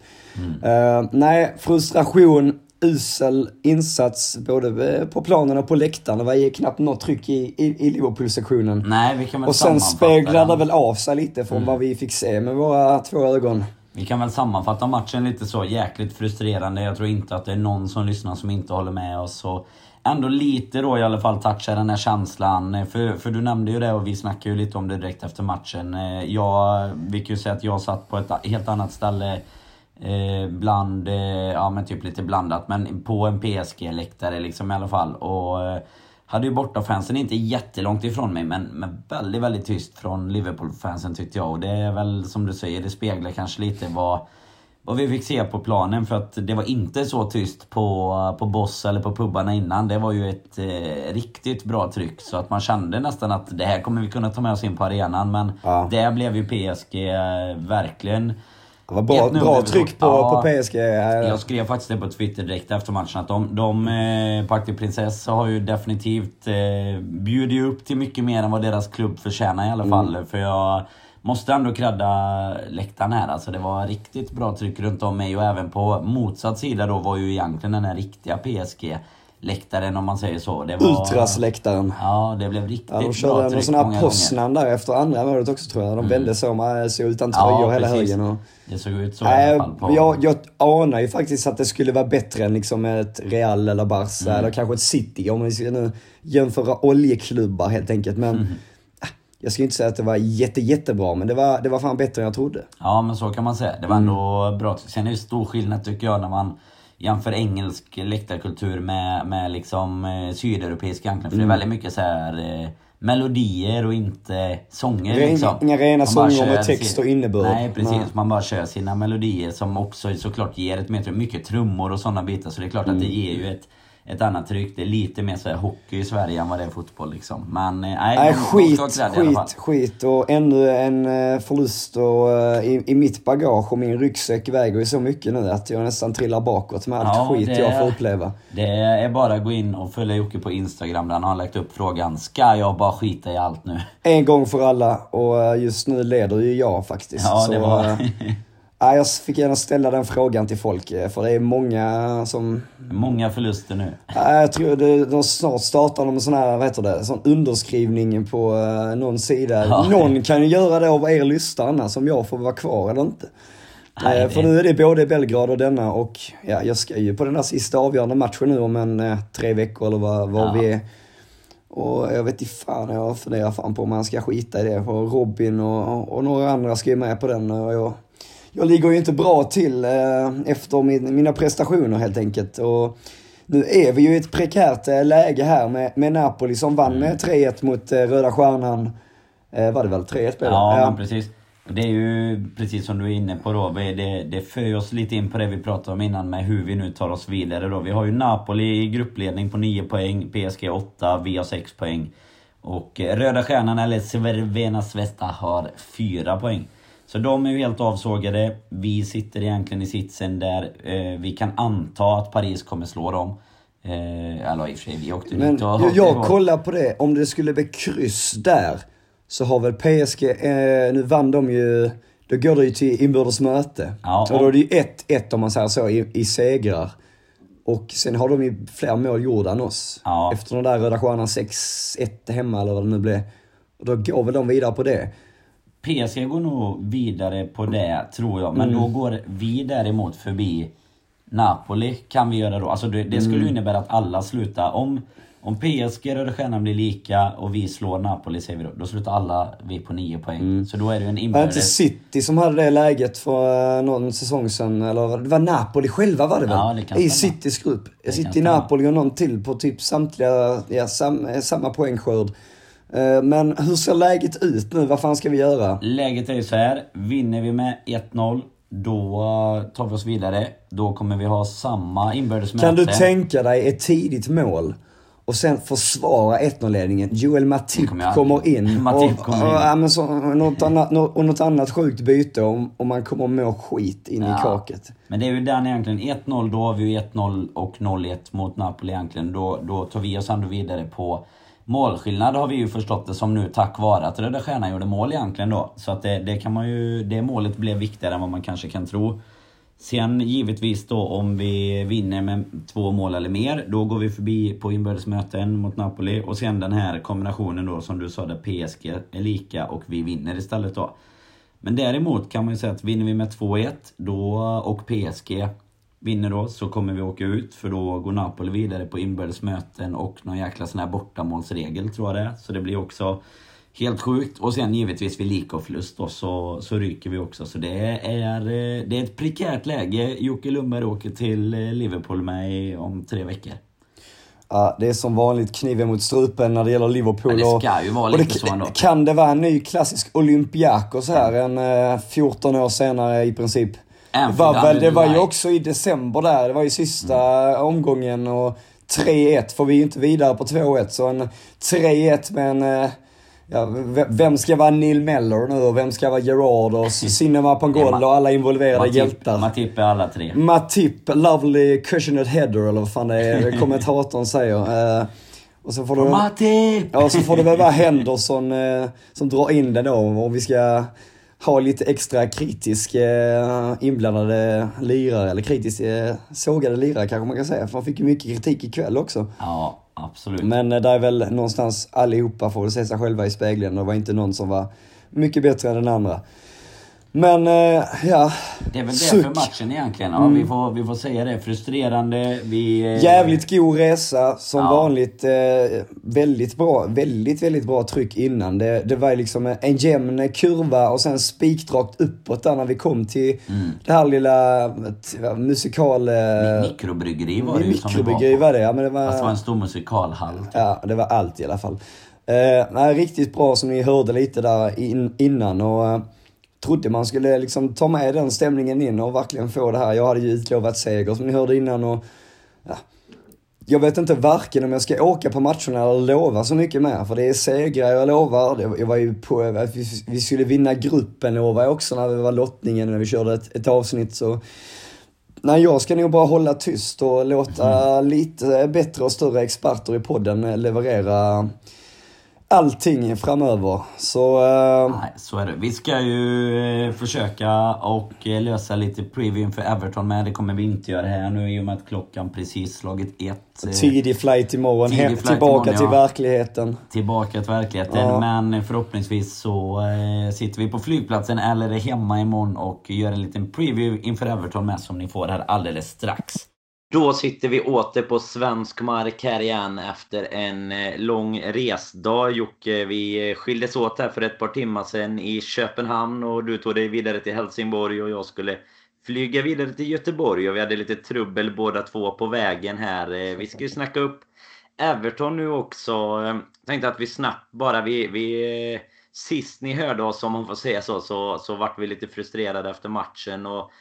Eh, nej, frustration, usel insats både eh, på planen och på läktaren. Det var knappt något tryck i, i, i Liverpool-sektionen. Nej, vi kan väl Och sen speglade det väl av sig lite från vad vi fick se med våra två ögon. Vi kan väl sammanfatta matchen lite så jäkligt frustrerande. Jag tror inte att det är någon som lyssnar som inte håller med oss. Och ändå lite då i alla fall toucha den här känslan. För, för du nämnde ju det och vi snackade ju lite om det direkt efter matchen. Eh, Jag, vi kan ju säga att jag satt på ett helt annat ställe eh, bland, eh, ja men typ lite blandat, men på en PSG-läktare liksom i alla fall. Och eh, hade ju bortafansen inte jättelångt ifrån mig, men, men väldigt, väldigt tyst från Liverpool-fansen tyckte jag. Och det är väl som du säger, det speglar kanske lite vad vad vi fick se på planen för att det var inte så tyst på, på Boss eller på pubbarna innan. Det var ju ett eh, riktigt bra tryck så att man kände nästan att det här kommer vi kunna ta med oss in på arenan. Men Ja. det blev ju PSG verkligen Det var bra, bra tryck på, Ja. på PSG. jag skrev faktiskt det på Twitter direkt efter matchen att de, de eh, Parc des Princesses har ju definitivt eh, bjudit upp till mycket mer än vad deras klubb förtjänar i alla fall. För jag måste ändå credda läktaren här. Alltså det var riktigt bra tryck runt om mig och även på motsatt sida då var ju egentligen den här riktiga PSG-läktaren om man säger så. Det var, Ultrasläktaren. Ja, det blev riktigt Ja, de bra körde någon tryck sån här många gånger. Poznan där efter andra målet också tror jag. De vände så, man såg utan Ja, tröjor hela precis. högen. Och... Det såg ut så i alla fall. På... jag, jag anar ju faktiskt att det skulle vara bättre än liksom ett Real eller Barca Mm. eller kanske ett City om vi ska nu jämföra oljeklubbar helt enkelt. Men Mm. äh, jag ska inte säga att det var jätte, jättebra men det var, det var fan bättre än jag trodde. Ja men så kan man säga. Det var ändå bra. Sen är det stor skillnad tycker jag när man jämför engelsk läktarkultur med, med liksom eh, sydeuropeisk egentligen. För det är väldigt mycket så här eh, melodier och inte sånger Det är liksom. inga rena Man sånger med text sin- och innebörd. Nej precis, Nej. man bara kör sina melodier som också såklart ger ett mer, mycket trummor och sådana bitar. Så det är klart att det Mm. ger ju ett, ett annat tryck. Det är lite mer så här hockey i Sverige än vad det är fotboll liksom. Men eh, nej, Nej, skit, skit, skit. Och ännu en eh, förlust och, eh, i, i mitt bagage och min ryggsäck väger ju så mycket nu att jag nästan trillar bakåt med allt Ja, skit det- jag får uppleva. Det är bara att gå in och följa Jocke på Instagram där han har lagt upp frågan Ska jag bara skita i allt nu? En gång för alla och just nu leder ju jag faktiskt. Ja, det Så, var... *laughs* nej, jag fick gärna ställa den frågan till folk eh, för det är många som... Många förluster nu. Nej, jag tror det, de snart startar de en sån här, vad heter det, sån underskrivning på eh, någon sida. Ja. Någon kan ju göra det av er lyssnare annars, om jag får vara kvar eller inte. Nej, Eh, För det- nu är det både Belgrad och denna och ja, jag ska ju på den här sista avgörande matchen nu om en eh, tre veckor eller vad, vad Ja. vi är. Och jag vet inte fan, jag funderar fan på om man ska skita i det. Och Robin och, och några andra ska ju med på den. Och jag, jag ligger ju inte bra till eh, efter min, mina prestationer helt enkelt. Och nu är vi ju i ett prekärt eh, läge här med, med Napoli som vann Mm. med 3-1 mot eh, Röda Stjärnan. Var det väl 3-1 blev? Ja, men precis. Det är ju precis som du är inne på då. Det, det för oss lite in på det vi pratade om innan med hur vi nu tar oss vidare då. Vi har ju Napoli i gruppledning på 9 poäng, PSG 8, vi har 6 poäng. Och Röda Stjärnan, eller Cervena Svesta, har 4 poäng. Så de är ju helt avsågade. Vi sitter egentligen i sitsen där eh, vi kan anta att Paris kommer slå dem. Eh, eller i och för sig, vi åkte Men dit och... jag, jag kollar på det, om det skulle bli kryss där så har väl PSG, eh, nu vann de ju, då går det ju till inbördes möte. Ja, och då är det ju 1-1 om man säger så i, i segrar. Och sen har de ju fler mål gjorda än oss. Ja. Efter den där Röda Stjärnan 6-1 hemma eller vad det nu blev. Och då går väl de vidare på det. PSG går nog vidare på det, tror jag. Men då går vi däremot förbi Napoli, kan vi göra då. Alltså det, det skulle innebära att alla slutar. Om, om PSG, Röda Stjärnan blir lika och vi slår Napoli, säger vi då. Då slutar alla vi på 9 poäng. Så då är det ju en Var det inte inbördes... City som hade det läget för eh, någon säsong sedan? Eller det var Napoli själva var det väl? Ja, det kan I. Citys grupp. City. Napoli och någon till på typ samtliga, ja, sam, eh, samma poängskörd. Eh, Men hur ser läget ut nu? Vad fan ska vi göra? Läget är ju så här. Vinner vi med 1-0, då tar vi oss vidare. Då kommer vi ha samma inbördes Kan du tänka dig ett tidigt mål och sen försvara 1-0-ledningen? Joel Matip kommer kommer in. *laughs* Matip och, kommer in. Och, ja, men så, något, annat, och något annat sjukt byte om, om man kommer må skit in i Ja. kaket. Men det är ju den egentligen. 1-0, då har vi ju 1-0 och 0-1 mot Napoli egentligen. Då, då tar vi oss ändå vidare på målskillnad har vi ju förstått det som nu tack vare att Röda Stjärnan gjorde mål egentligen då. Så att det, det kan man ju, det målet blev viktigare än vad man kanske kan tro. Sen givetvis då om vi vinner med två mål eller mer, då går vi förbi på inbördes möten mot Napoli. Och sen den här kombinationen då som du sa där PSG är lika och vi vinner istället då. Men däremot kan man ju säga att vinner vi med 2-1 då, och PSG vinner då så kommer vi åka ut för då går Napoli vidare på inbördes möten och någon jäkla sån här bortamålsregel tror jag det är. Så det blir också helt sjukt. Och sen givetvis vid lika och förlust då så, så ryker vi också. Så det är, eh, det är ett prekärt läge. Jocke Lundberg åker till eh, Liverpool med om tre veckor. Ja, det är som vanligt kniven mot strupen när det gäller Liverpool. Men det ska ju vara lite det, så ändå. Kan det vara en ny klassisk Olympiakos här, en eh, 14 år senare i princip? Anfield det var ju också i december där, det var ju sista omgången och 3-1 får vi ju inte vidare på 2-1. Så en 3-1 med en, eh, ja, vem ska vara Neil Mellor nu och vem ska vara Gerard och *laughs* Cinema Pangol och alla involverade Matip, hjältar. Matip är alla tre. Matip, lovely cushioned header eller vad fan det är *laughs* kommentatorn säger. Eh, och så får det, Matip! ja, så får det väl vara Henderson eh, som drar in den då om vi ska ha lite extra kritisk eh, inblandade lirare, eller kritiskt eh, sågade lirare kanske man kan säga. För man fick ju mycket kritik ikväll också. Ja, absolut. Men eh, där är väl någonstans allihopa får väl se sig själva i spegeln. Det var inte någon som var mycket bättre än den andra. Men eh, ja. Det är väl det Suck. för matchen egentligen. Ja, vi, får, vi får säga det. Frustrerande. Vi... eh, Jävligt god resa. Som Ja. vanligt eh, väldigt bra, väldigt, väldigt bra tryck innan. Det, det var liksom en jämn kurva och sen spikrakt uppåt där när vi kom till Mm. det här lilla musikal... Eh, Mikrobryggeri var det ju mikrobryggeri var det, ja men det var... Fast det var en stor musikalhall. Ja, det var allt i alla fall. Eh, nej, riktigt bra som ni hörde lite där in, innan och eh, trodde man skulle liksom ta med den stämningen in och verkligen få det här. Jag hade ju utlovat seger som ni hörde innan och ja, jag vet inte varken om jag ska åka på matcherna eller lova så mycket mer. För det är segrar jag lovar. Jag var ju på att vi, skulle vinna gruppen lovade jag också när det var lottningen när vi körde ett, ett avsnitt. Så Nej, jag ska nog bara hålla tyst och låta lite bättre och större experter i podden leverera allting framöver. Så eh, Nej, så är det. Vi ska ju eh, försöka och eh, lösa lite preview för Everton med. Det kommer vi inte göra här nu i och med att klockan precis slagit ett. eh, tidig flight imorgon, tidig flight tillbaka imorgon, till ja. verkligheten. Tillbaka till verkligheten. Ja. Men förhoppningsvis så sitter vi på flygplatsen eller är hemma imorgon och gör en liten preview inför Everton med som ni får här alldeles strax. Då sitter vi åter på svensk mark här igen efter en eh, lång resdag. Jocke, vi eh, skildes åt här för ett par timmar sedan i Köpenhamn och du tog dig vidare till Helsingborg och jag skulle flyga vidare till Göteborg och vi hade lite trubbel båda två på vägen här. Eh, vi ska ju snacka upp Everton nu också. Jag Tänkte att vi snabbt bara vi, vi Sist ni hörde oss om man får säga så, så, så vart vi lite frustrerade efter matchen och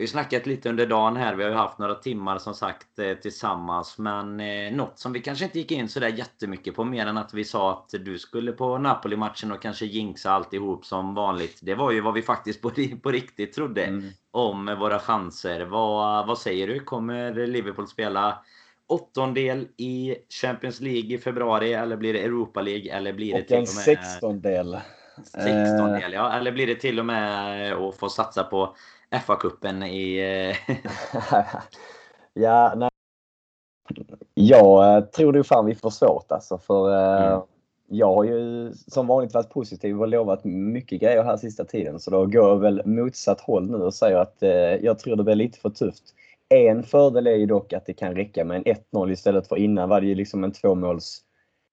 har ju snackat lite under dagen här. Vi har ju haft några timmar som sagt eh, tillsammans. Men eh, något som vi kanske inte gick in sådär jättemycket på mer än att vi sa att du skulle på Napoli-matchen och kanske jinxa alltihop som vanligt. Det var ju vad vi faktiskt *laughs* på, på riktigt trodde om våra chanser. Vad, vad säger du? Kommer Liverpool spela åttondel i Champions League i februari eller blir det Europa League eller blir det Och till en och med... sextondel. Eh, 16-del, ja. Eller blir det till och med att få satsa på FA-cupen i... eh, *laughs* ja, nej. Jag eh, tror det fan vi får svårt alltså. För eh, Mm. jag har ju som vanligt varit positiv och lovat mycket grejer här sista tiden. Så då går jag väl motsatt håll nu och säger att jag tror det blir lite för tufft. En fördel är ju dock att det kan räcka med en 1-0 istället för innan var det ju liksom en tvåmåls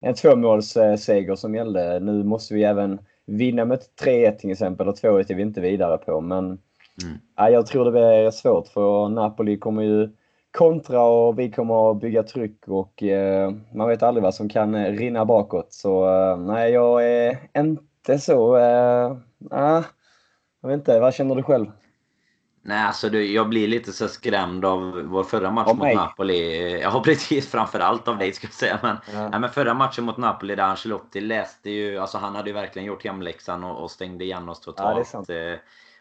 en tvåmålsseger som gällde. Nu måste vi även vinna med 3-1 till exempel och 2-1 är vi inte vidare på. Men Mm. ja, jag tror det blir svårt för Napoli kommer ju kontra och vi kommer att bygga tryck och eh, man vet aldrig vad som kan eh, rinna bakåt. Så eh, nej, jag är inte så... Eh, ah, jag vet inte, vad känner du själv? Nej, alltså du, jag blir lite så skrämd av vår förra match Av mot? Napoli. *laughs* Ja, precis. Framförallt av dig ska jag säga. Men, Ja. nej, men förra matchen mot Napoli där Ancelotti läste ju... Alltså han hade ju verkligen gjort hemläxan och, och stängde igen oss totalt. Ja,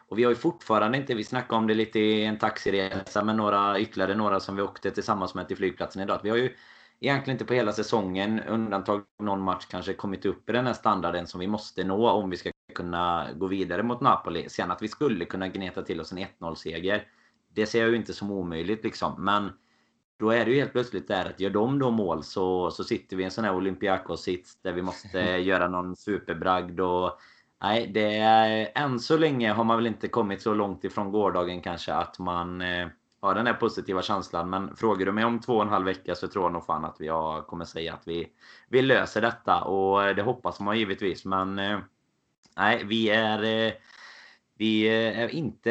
Och vi har ju fortfarande inte... Vi snackade om det lite i en taxiresa med några, ytterligare några som vi åkte tillsammans med till flygplatsen idag. Vi har ju egentligen inte på hela säsongen, undantag någon match, kanske kommit upp i den här standarden som vi måste nå om vi ska kunna gå vidare mot Napoli. Sen att vi skulle kunna gneta till oss en 1-0-seger. Det ser jag ju inte som omöjligt liksom. Men då är det ju helt plötsligt där att gör de då mål så, så sitter vi i en sån här Olympiakos-sits där vi måste *laughs* göra någon superbragd och Nej, det är, än så länge har man väl inte kommit så långt ifrån gårdagen kanske att man eh, har den här positiva känslan. Men frågar du mig om två och en halv vecka så tror jag nog fan att jag kommer säga att vi, vi löser detta. Och eh, det hoppas man givetvis. Men eh, nej, vi är, eh, vi eh, är inte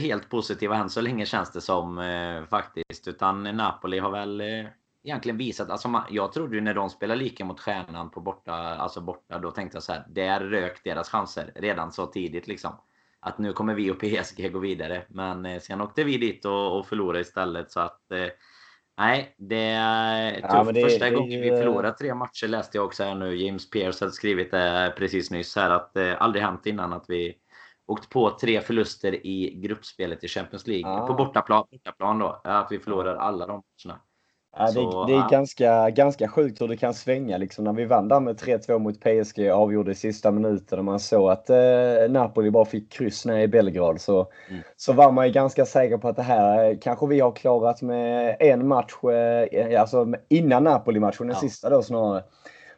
helt positiva än så länge känns det som eh, faktiskt. Utan Napoli har väl eh, egentligen visat, alltså man, jag trodde ju när de spelade lika mot Stjärnan på borta, alltså borta, då tänkte jag så här, där rök deras chanser redan så tidigt liksom. Att nu kommer vi och PSG gå vidare. Men eh, sen åkte vi dit och, och förlorade istället så att eh, Nej, det är tufft. Ja, det- Första det gången vi förlorat tre matcher läste jag också här nu. James Pierce hade skrivit det precis nyss här att det aldrig hänt innan att vi åkt på tre förluster i gruppspelet i Champions League. Ah. På bortaplan, bortaplan då. Att vi förlorar alla de matcherna. Ja, det, Så, det är ganska, ganska sjukt hur det kan svänga. Liksom, när vi vann där med 3-2 mot PSG avgjorde i sista minuten och man såg att eh, Napoli bara fick kryss ner i Belgrad så, Mm. så var man ju ganska säker på att det här eh, kanske vi har klarat med en match, eh, alltså innan Napoli-matchen, den Ja. sista då snarare.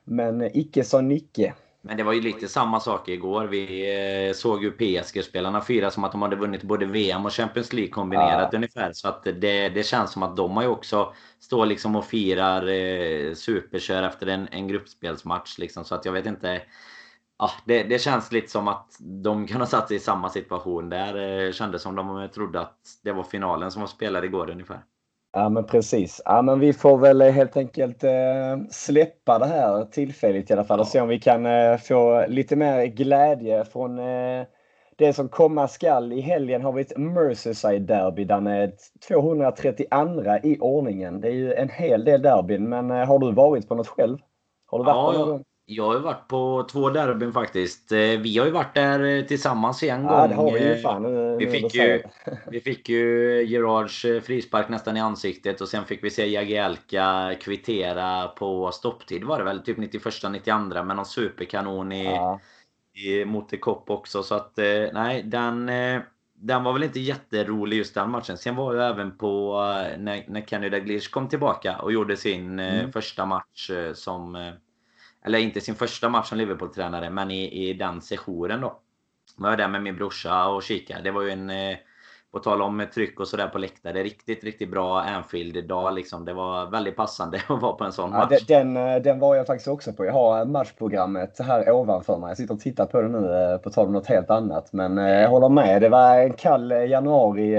Men eh, icke sa Nicke. Men det var ju lite samma sak igår. Vi eh, såg ju PSG-spelarna fira som att de hade vunnit både VM och Champions League kombinerat ja. ungefär. Så att det, det känns som att de har ju också står liksom och firar eh, superkör efter en, en gruppspelsmatch. Liksom. Så att jag vet inte. Ja, det, det, känns lite som att de kan ha satt sig i samma situation. Där eh, kändes som de trodde att det var finalen som var spelad igår ungefär. Ja men precis. Ja men vi får väl helt enkelt eh, släppa det här tillfälligt i alla fall och se om vi kan eh, få lite mer glädje från eh, det som komma skall. I helgen har vi ett Merseyside-derby där är 232 i ordningen. Det är ju en hel del derbyn men eh, har du varit på något själv? Har du varit ja, på någon? Jag har ju varit på två derbyn faktiskt. Eh, vi har ju varit där eh, tillsammans en ja, gång. Det har vi ju fan. Vi fick ju, *laughs* vi fick ju Gerards eh, frispark nästan i ansiktet och sen fick vi se Jagielka kvittera på stopptid var det väl, typ 91-92 med någon superkanon i, ja. i, mot The Kopp också. Så att nej, den, den var väl inte jätterolig just den matchen. Sen var jag även på när, när Kenny Dalglish kom tillbaka och gjorde sin mm. första match som eller inte sin första match som Liverpool-tränare, men i, i den sessionen då. Var jag där med min brorsa och kikade. Det var ju en, eh, på tal om tryck och sådär på läktare, riktigt, riktigt bra Anfield-dag liksom. Det var väldigt passande *laughs* att vara på en sån match. Ja, den, eh, den var jag faktiskt också på. Jag har matchprogrammet här ovanför mig. Jag sitter och tittar på det nu, eh, på tal om något helt annat. Men jag håller med. Det var en kall januari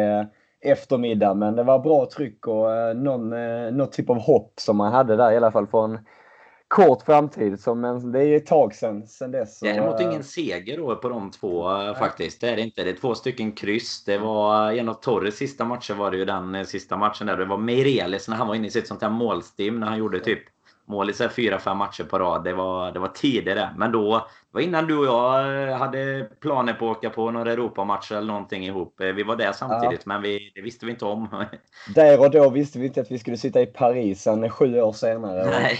eftermiddag, men det var bra tryck och någon, någon typ av hopp som man hade där i alla fall från kort framtid. Så, men det är ett tag sedan, sedan dess. Däremot ingen seger då på de två Nej. faktiskt. Det är det inte. Det är två stycken kryss. Det var en av Torres sista matcher var det ju den eh, sista matchen där. Det var Meireles när han var inne i sitt sånt här målstim när han gjorde typ mål i så fyra, fem matcher på rad. Det var, det var tidigare. Men då, det var innan du och jag eh, hade planer på att åka på några Europamatcher eller någonting ihop. Eh, vi var där samtidigt, ja. men vi, det visste vi inte om. Där och då visste vi inte att vi skulle sitta i Paris en sju år senare. Nej.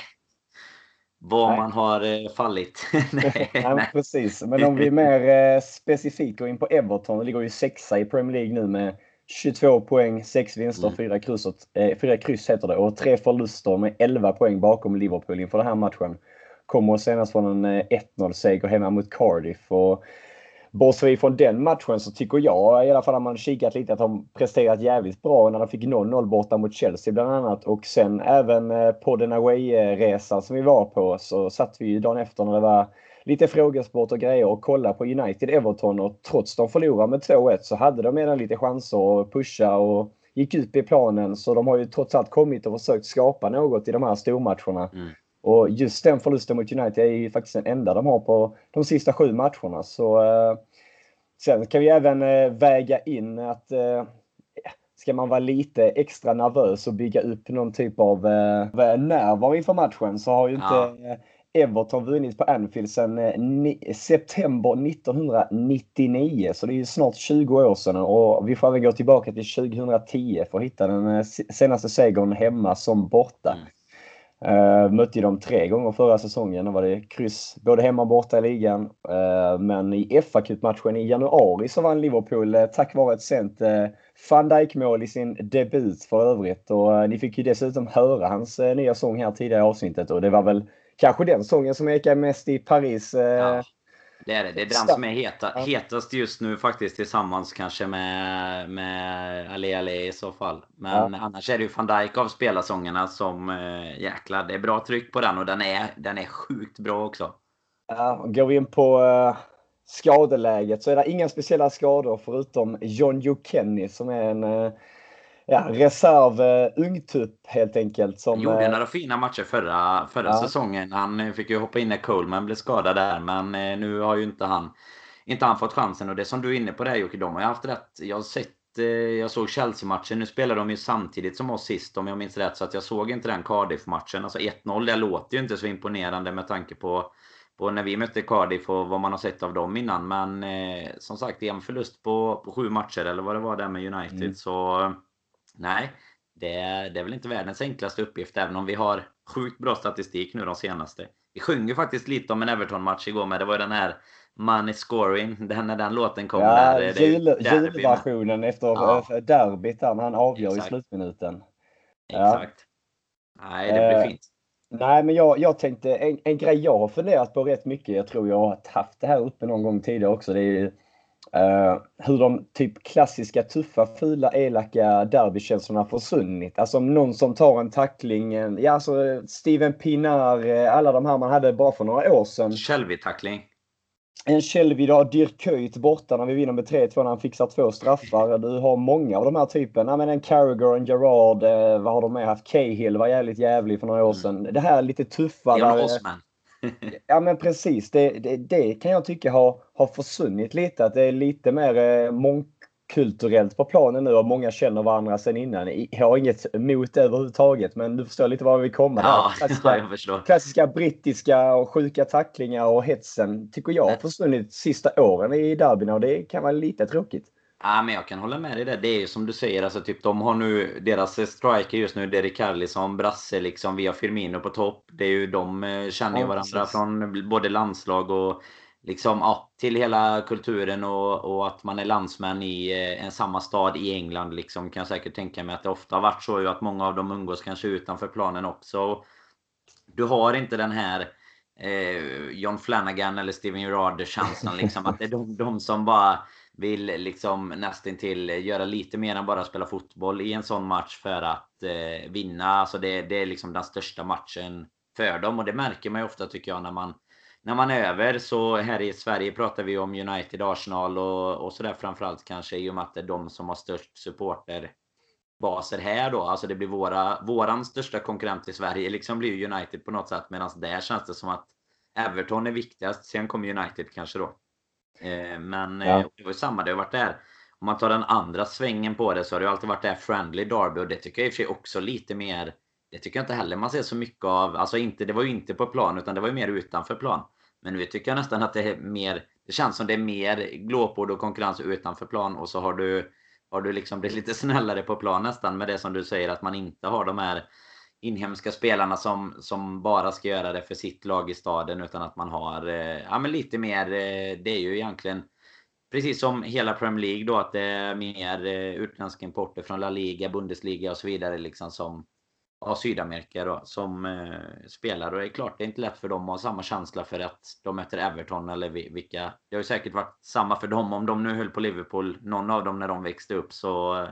Var nej. man har eh, fallit. *laughs* *laughs* nej, nej, precis. Men om vi är mer eh, specifikt går in på Everton. Det ligger ju sexa i Premier League nu med 22 poäng, 6 vinster, 4 mm. kryss, eh, 4 kryss heter det, och 3 förluster med 11 poäng bakom Liverpool inför den här matchen. Kommer senast från en 1-0-seger eh, hemma mot Cardiff. Och Bortser vi från den matchen så tycker jag i alla fall när man kikat lite att de presterat jävligt bra när de fick 0-0 borta mot Chelsea bland annat. Och sen även eh, på den away-resan som vi var på så satt vi ju dagen efter när det var lite frågesport och grejer och kollade på United Everton och trots de förlorade med 2-1 så hade de redan lite chanser att pusha och gick ut i planen så de har ju trots allt kommit och försökt skapa något i de här stormatcherna. Mm. Och just den förlusten mot United är ju faktiskt den enda de har på de sista sju matcherna. Så, eh, sen kan vi även eh, väga in att eh, ska man vara lite extra nervös och bygga upp någon typ av eh, närvaro inför matchen så har ju inte ja. Everton vunnit på Anfield sedan eh, september 1999. Så det är ju snart 20 år sedan och vi får även gå tillbaka till 2010 för att hitta den eh, senaste segern hemma som borta. Mm. Uh, mötte dem tre gånger förra säsongen. Då var det kryss både hemma och borta i ligan. Uh, men i fa matchen i januari så vann Liverpool uh, tack vare ett sent uh, van Dijk-mål i sin debut för övrigt. Och ni fick ju dessutom höra hans nya sång här tidigare i avsnittet och det var väl kanske den sången som ekade mest i Paris. Ja. Det är det. Det är den som är heta, hetast just nu faktiskt tillsammans kanske med, med Ali Ali i så fall. Men ja. annars är det ju van Dijk av spelarsångerna som äh, jäklar. Det är bra tryck på den och den är, den är sjukt bra också. Ja, går vi in på uh, skadeläget så är det inga speciella skador förutom John Joe Kenny som är en uh, ja, reserv uh, ungtupp helt enkelt. Som, gjorde uh, några fina matcher förra, förra ja. säsongen. Han eh, fick ju hoppa in när Coleman blev skadad där. Men uh, nu har ju inte han, inte han fått chansen. Och det som du är inne på där Jocke, de har ju haft rätt. Jag har sett jag såg Chelsea-matchen. Nu spelar de ju samtidigt som oss sist om jag minns rätt. Så att jag såg inte den Cardiff-matchen. Alltså 1-0, det låter ju inte så imponerande med tanke på, på när vi mötte Cardiff och vad man har sett av dem innan. Men eh, som sagt, en förlust på, på sju matcher eller vad det var där med United. Mm. Så Nej, det är, det är väl inte världens enklaste uppgift även om vi har sjukt bra statistik nu de senaste. Vi sjunger faktiskt lite om en Everton-match igår med. Det var den här Money Scoring, den, när den låten kom. Ja, där, jul, julversionen efter ja. derbyt där när han avgör Exakt. i slutminuten. Exakt. Ja. Nej, det blir eh, fint. Nej, men jag, jag tänkte en, en grej jag har funderat på rätt mycket. Jag tror jag har haft det här uppe någon gång tidigare också. Det är uh, hur de typ klassiska tuffa, fula, elaka derbykänslorna försvunnit. Alltså någon som tar en tackling. Ja, alltså Steven Pinar, eh, alla de här man hade bara för några år sedan. Shelby-tackling en Shelby idag, Dirk Kuyt borta när vi vinner med 3-2 när han fixar två straffar. Du har många av de här typen. Ja, men en Carragher, en Gerard, eh, vad har de med haft? Cahill var jävligt jävlig för några år sedan. Det här lite tuffa. Där, Osman. Ja men precis. Det, det, det, kan jag tycka har, har försvunnit lite. Att det är lite mer eh, monk kulturellt på planen nu och många känner varandra sen innan. Jag har inget emot det överhuvudtaget men du förstår lite var vi kommer. Ja, *laughs* klassiska, förstår. klassiska brittiska och sjuka tacklingar och hetsen tycker jag har försvunnit sista åren i derbyna och det kan vara lite tråkigt. Ja, men jag kan hålla med dig där. Det är ju som du säger, alltså typ de har nu, deras striker just nu, Derek Carlisson, Brasse liksom, vi har Firmino på topp. Det är ju, de eh, känner ju ja, varandra precis. från både landslag och liksom, ja, till hela kulturen och, och att man är landsmän i eh, en samma stad i England liksom, kan jag säkert tänka mig att det ofta har varit så ju att många av dem umgås kanske utanför planen också. Du har inte den här eh, John Flanagan eller Steven Gerrard känslan liksom att det är de, de som bara vill liksom nästintill göra lite mer än bara spela fotboll i en sån match för att eh, vinna. Alltså det, det är liksom den största matchen för dem och det märker man ju ofta tycker jag när man när man är över så här i Sverige pratar vi om United, Arsenal och, och sådär framförallt kanske i och med att det är de som har störst supporterbaser här då. Alltså det blir våra, våran största konkurrent i Sverige liksom blir United på något sätt medan där känns det som att Everton är viktigast. Sen kommer United kanske då. Eh, men ja. eh, det var ju samma, det har varit där. Om man tar den andra svängen på det så har det alltid varit det här Friendly Derby och det tycker jag i och för sig också lite mer det tycker jag inte heller man ser så mycket av. Alltså inte, det var ju inte på plan utan det var ju mer utanför plan. Men nu tycker jag nästan att det är mer... Det känns som det är mer glåpord och konkurrens utanför plan och så har du, har du liksom blivit lite snällare på plan nästan med det som du säger att man inte har de här inhemska spelarna som, som bara ska göra det för sitt lag i staden utan att man har eh, ja, men lite mer, eh, det är ju egentligen precis som hela Premier League då att det är mer eh, utländska importer från La Liga, Bundesliga och så vidare liksom som, ja, Sydamerika då, som eh, spelar. Och det är klart, det är inte lätt för dem att ha samma känsla för att de möter Everton eller vilka. Det har ju säkert varit samma för dem om de nu höll på Liverpool, någon av dem när de växte upp. Så eh,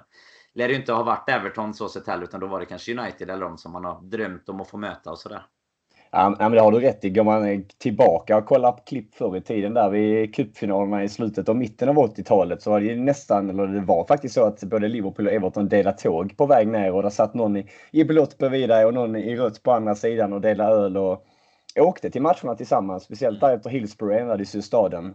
lär det ju inte ha varit Everton så sett heller, utan då var det kanske United eller de som man har drömt om att få möta och sådär. Ja, men det har du rätt i. Går man tillbaka och kollar på klipp förr i tiden där vid cupfinalerna i slutet och mitten av 80-talet så var det nästan, eller det var faktiskt så att både Liverpool och Everton delade tåg på väg ner och där satt någon i, i blått bredvid dig och någon i rött på andra sidan och delade öl och åkte till matcherna tillsammans. Speciellt där efter Hillsborough ändrades ju staden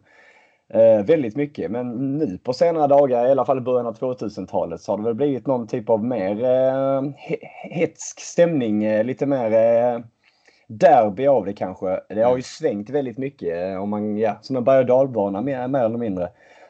eh, väldigt mycket. Men nu på senare dagar, i alla fall i början av 2000-talet, så har det väl blivit någon typ av mer eh, hetsk stämning, eh, lite mer eh, derby av det kanske. Det har ju svängt väldigt mycket om man, ja, som en berg och dalbana mer, mer eller mindre.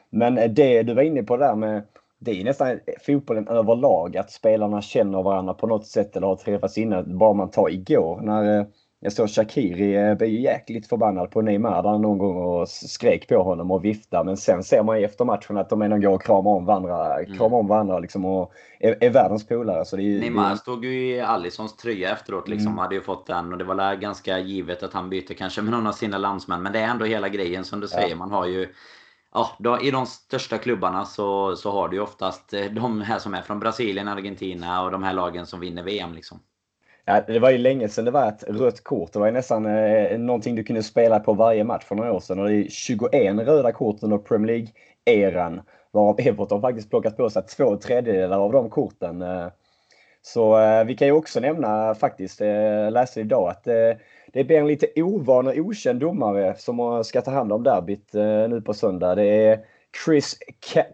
Men det du var inne på där med det är nästan fotbollen överlag att spelarna känner varandra på något sätt eller har träffats innan. Bara man tar igår när jag såg Shakiri eh, blev jäkligt förbannad på Neymar där någon gång och skrek på honom och viftade. Men sen ser man ju efter matchen att de ändå går och kramar om varandra, mm. kramar om varandra liksom och är, är världens polare. Så det är, Neymar det... stod ju i Allisons tröja efteråt liksom. Mm. Hade ju fått den och det var ganska givet att han byter kanske med någon av sina landsmän. Men det är ändå hela grejen som du säger. Ja. Man har ju Ja, då, I de största klubbarna så, så har du ju oftast eh, de här som är från Brasilien, Argentina och de här lagen som vinner VM. Liksom. Ja, det var ju länge sedan det var ett rött kort. Det var ju nästan eh, någonting du kunde spela på varje match för några år sedan. Och det är 21 röda kort under Premier League-eran. Varav Everton faktiskt plockat på sig två tredjedelar av de korten. Eh, så eh, vi kan ju också nämna faktiskt, eh, läste idag att eh, det blir en lite ovan och okänd domare som ska ta hand om derbyt eh, nu på söndag. Det är Chris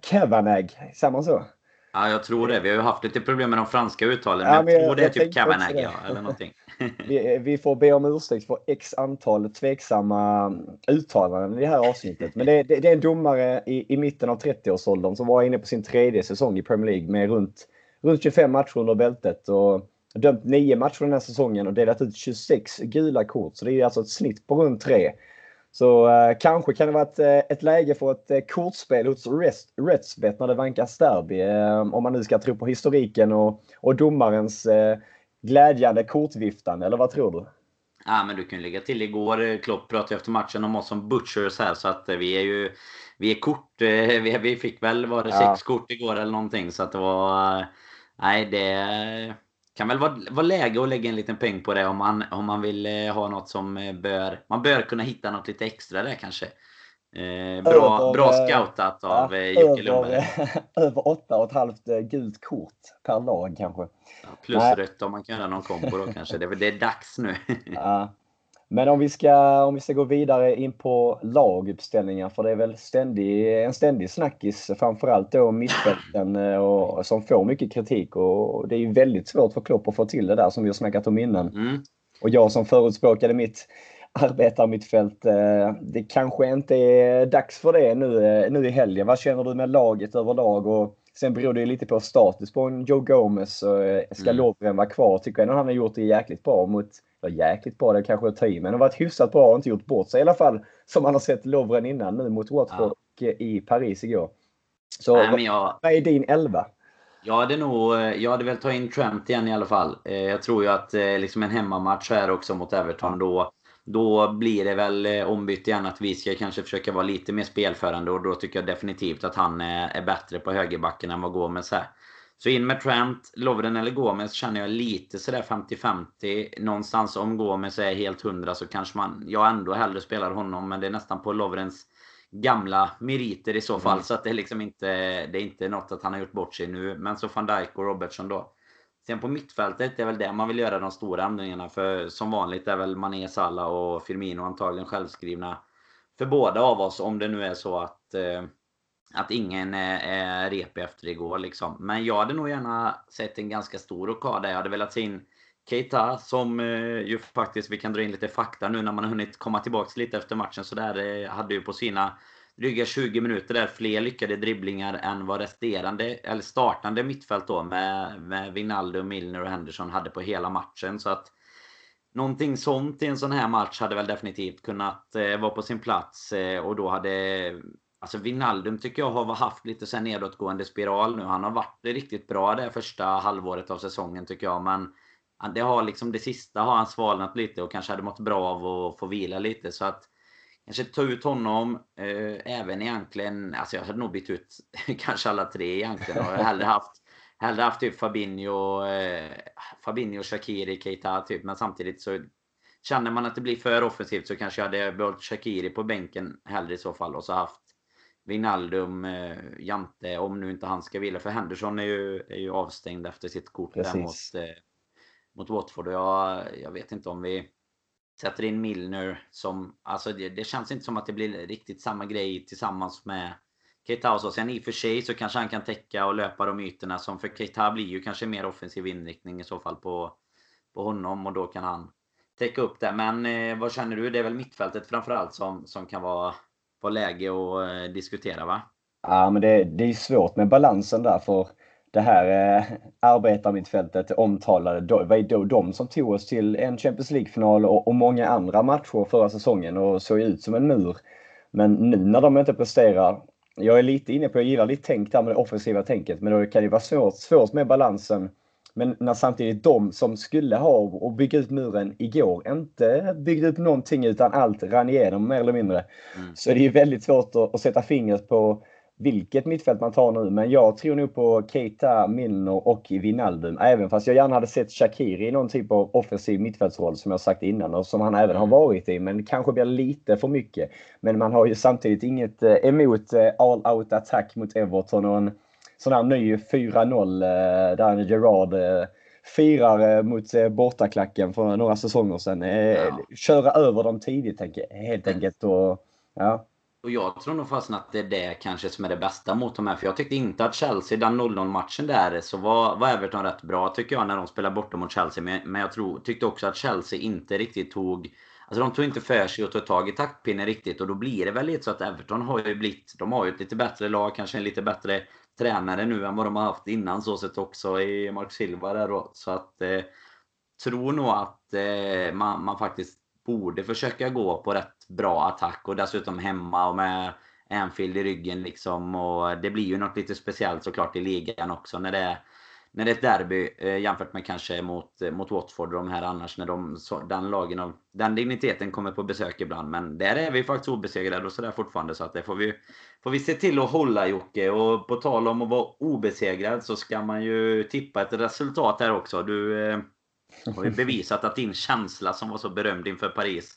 Kavanagh, säger man så? Ja, jag tror det. Vi har ju haft lite problem med de franska uttalen. Ja, men jag tror det är typ ja, eller någonting. *laughs* vi, vi, får be om ursäkt för x antal tveksamma uttalanden i det här avsnittet. Men det, det, det är en domare i, i mitten av 30-årsåldern som var inne på sin tredje säsong i Premier League med runt, runt 25 matcher under bältet. Och dömt 9 matcher den här säsongen och delat ut 26 gula kort. Så det är alltså ett snitt på runt 3. Så eh, kanske kan det vara ett, eh, ett läge för ett eh, kortspel hos Restbet när det vankas derby. Eh, om man nu ska tro på historiken och, och domarens eh, glädjande kortviftande, eller vad tror du? Ja, men du kan lägga till igår. Klopp pratade efter matchen om oss som butchers här så att vi är ju vi är kort. *laughs* Vi, vi fick väl var det ja. sex kort igår eller någonting så att det var Nej, det kan väl vara, vara läge att lägga en liten peng på det om man, om man vill ha något som bör... Man bör kunna hitta något lite extra där kanske. Eh, bra, över, bra scoutat av ja, Jocke Lundberg. *laughs* Över åtta och ett halvt gult kort per lag kanske. Ja, plus Nej. rött om man kan göra någon kombo då kanske. Det, det är dags nu. ja. *laughs* *laughs* Men om vi, ska, om vi ska gå vidare in på laguppställningar, för det är väl ständig, en ständig snackis, framförallt då mittfälten eh, och, som får mycket kritik. Och det är ju väldigt svårt för Klopp att få till det där som vi har snackat om innan. Mm. Och jag som förutspråkade mitt *laughs* arbetarmittfält, eh, det kanske inte är dags för det nu, eh, nu i helgen. Vad känner du med laget överlag? Och sen beror det lite på status på en Joe Gomez. Ska mm. Lovren vara kvar? Tycker jag han har gjort det jäkligt bra mot var jäkligt bra, det kanske är att ta i, men har varit hyfsat bra och inte gjort bort sig i alla fall. Som man har sett Lovren innan nu mot Watford ja. och i Paris igår. Så Nej, vad, jag... vad är din elva? Jag hade nog, jag hade väl tagit in Trent igen i alla fall. Eh, jag tror ju att eh, liksom en hemmamatch här också mot Everton då då blir det väl eh, ombytt igen att vi ska kanske försöka vara lite mer spelförande och då tycker jag definitivt att han är bättre på högerbacken än vad Gomes är. Så in med Trent, Lovren eller Gomes känner jag lite sådär 50-50. Någonstans om Gomes är helt hundra så kanske man, jag ändå hellre spelar honom. Men det är nästan på Lovrens gamla meriter i så fall. Mm. Så att det är liksom inte, det är inte något att han har gjort bort sig nu. Men så van Dijk och Robertson då. Sen på mittfältet är väl det man vill göra de stora ändringarna. För som vanligt är väl Mané, Salah och Firmino antagligen självskrivna. För båda av oss om det nu är så att eh, att ingen är, är repig efter igår liksom. Men jag hade nog gärna sett en ganska stor rockad där. Jag hade velat se in Keita som eh, ju faktiskt, vi kan dra in lite fakta nu när man har hunnit komma tillbaks lite efter matchen. Så där eh, hade ju på sina dryga 20 minuter där fler lyckade dribblingar än vad resterande, eller startande mittfält då med, med Wijnaldum, Milner och Henderson hade på hela matchen. Så att Någonting sånt i en sån här match hade väl definitivt kunnat eh, vara på sin plats eh, och då hade Alltså Wijnaldum tycker jag har haft lite så nedåtgående spiral nu. Han har varit riktigt bra det första halvåret av säsongen tycker jag. Men det har liksom det sista har han svalnat lite och kanske hade mått bra av att få vila lite. Så att kanske ta ut honom. Eh, även egentligen, alltså jag hade nog bytt ut *laughs* kanske alla tre egentligen. Och hellre haft, hellre haft typ Fabinho, eh, Fabinho, Shakiri, Keita typ. Men samtidigt så känner man att det blir för offensivt så kanske jag hade behållit Shakiri på bänken hellre i så fall. Och så haft Wijnaldum, eh, Jante, om nu inte han ska vila. För Henderson är ju, är ju avstängd efter sitt kort där mot, eh, mot Watford. Och jag, jag vet inte om vi sätter in Milner som... Alltså det, det, känns inte som att det blir riktigt samma grej tillsammans med Keita och så. Sen i och för sig så kanske han kan täcka och löpa de ytorna som för Keita blir ju kanske mer offensiv inriktning i så fall på, på honom och då kan han täcka upp det. Men eh, vad känner du? Det är väl mittfältet framförallt som, som kan vara vara läge att eh, diskutera va? Ja, men det, det är svårt med balansen där för det här eh, arbetarmittfältet omtalade, det var ju de som tog oss till en Champions League-final och, och, många andra matcher förra säsongen och såg ut som en mur. Men nu när de inte presterar, jag är lite inne på, jag gillar ditt tänk där med det offensiva tänket, men då kan det vara svårt, svårt med balansen men när samtidigt de som skulle ha och bygga ut muren igår inte byggde upp någonting utan allt rann igenom mer eller mindre. Mm. Så det är väldigt svårt att, att, sätta fingret på vilket mittfält man tar nu. Men jag tror nog på Keita, Milner och Wijnaldum. Även fast jag gärna hade sett Shakiri i någon typ av offensiv mittfältsroll som jag sagt innan och som han även har mm. varit i. Men kanske blir lite för mycket. Men man har ju samtidigt inget eh, emot eh, all out attack mot Everton och en sån här ny 4-0 eh, där Gerard firar mot bortaklacken för några säsonger sedan. Ja. Köra över dem tidigt helt enkelt. Och, ja. Och jag tror nog fastän att det är det kanske som är det bästa mot de här. För jag tyckte inte att Chelsea, den 0-0 matchen där, så var, var Everton rätt bra tycker jag när de spelade borta mot Chelsea. Men, men jag tror, tyckte också att Chelsea inte riktigt tog Alltså de tog inte för sig att ta tag i taktpinnen riktigt och då blir det väl lite så att Everton har ju blivit, de har ju ett lite bättre lag, kanske en lite bättre tränare nu än vad de har haft innan så sett också i Mark Silva där då. Så att eh, tror nog att eh, man, man, faktiskt borde försöka gå på rätt bra attack och dessutom hemma och med Anfield i ryggen liksom. Och det blir ju något lite speciellt såklart i ligan också när det är när det är ett derby eh, jämfört med kanske mot, mot Watford och de här annars när de, så, den lagen av den digniteten kommer på besök ibland. Men där är vi faktiskt obesegrade och sådär fortfarande så att det får vi, får vi se till att hålla Jocke. Och på tal om att vara obesegrad så ska man ju tippa ett resultat här också. Du eh, har ju bevisat att din känsla som var så berömd inför Paris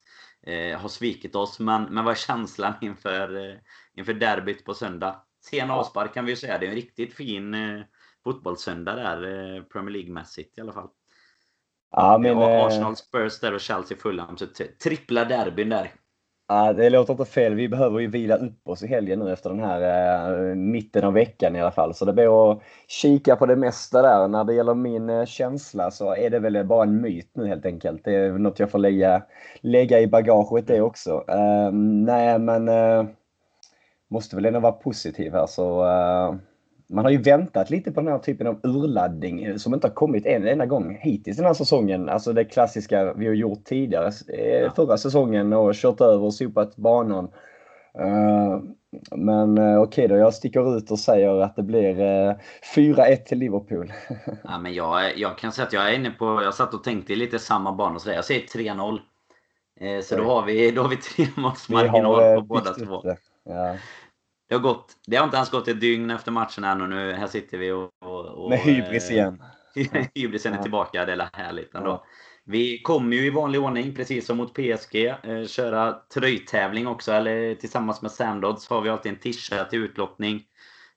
eh, har svikit oss. Men, men vad är känslan inför, eh, inför derbyt på söndag? Sen avspark kan vi ju säga. Det är en riktigt fin eh, fotbollssöndag där, eh, Premier League-mässigt i alla fall. Ja, men, ja, Arsenal, Spurs där och Chelsea, Fulham. Så trippla derbyn där. Ja, det låter inte fel. Vi behöver ju vila upp oss i helgen nu efter den här eh, mitten av veckan i alla fall. Så det blir att kika på det mesta där. När det gäller min eh, känsla så är det väl bara en myt nu helt enkelt. Det är något jag får lägga, lägga i bagaget det också. Uh, nej, men uh, måste väl ändå vara positiv här så uh, man har ju väntat lite på den här typen av urladdning eh, som inte har kommit en enda gång hittills den här säsongen. Alltså det klassiska vi har gjort tidigare eh, förra säsongen och kört över och sopat banan. Eh, men okej okay då, jag sticker ut och säger att det blir 4-1 till Liverpool. *laughs* ja, men jag, jag kan säga att jag är inne på, jag satt och tänkte lite samma bana så jag säger 3-0. Så då har vi, då har vi tre måls marginal på båda två. Ja. Det har, gått, det har inte ens gått ett dygn efter matchen än och nu här sitter vi och... och, och Med hybris igen. *laughs* hybrisen är tillbaka, det är härligt ändå. Ja. Vi kommer ju i vanlig ordning, precis som mot PSG, eh, köra tröjtävling också. Eller tillsammans med Sandods har vi alltid en tisha till utlottning.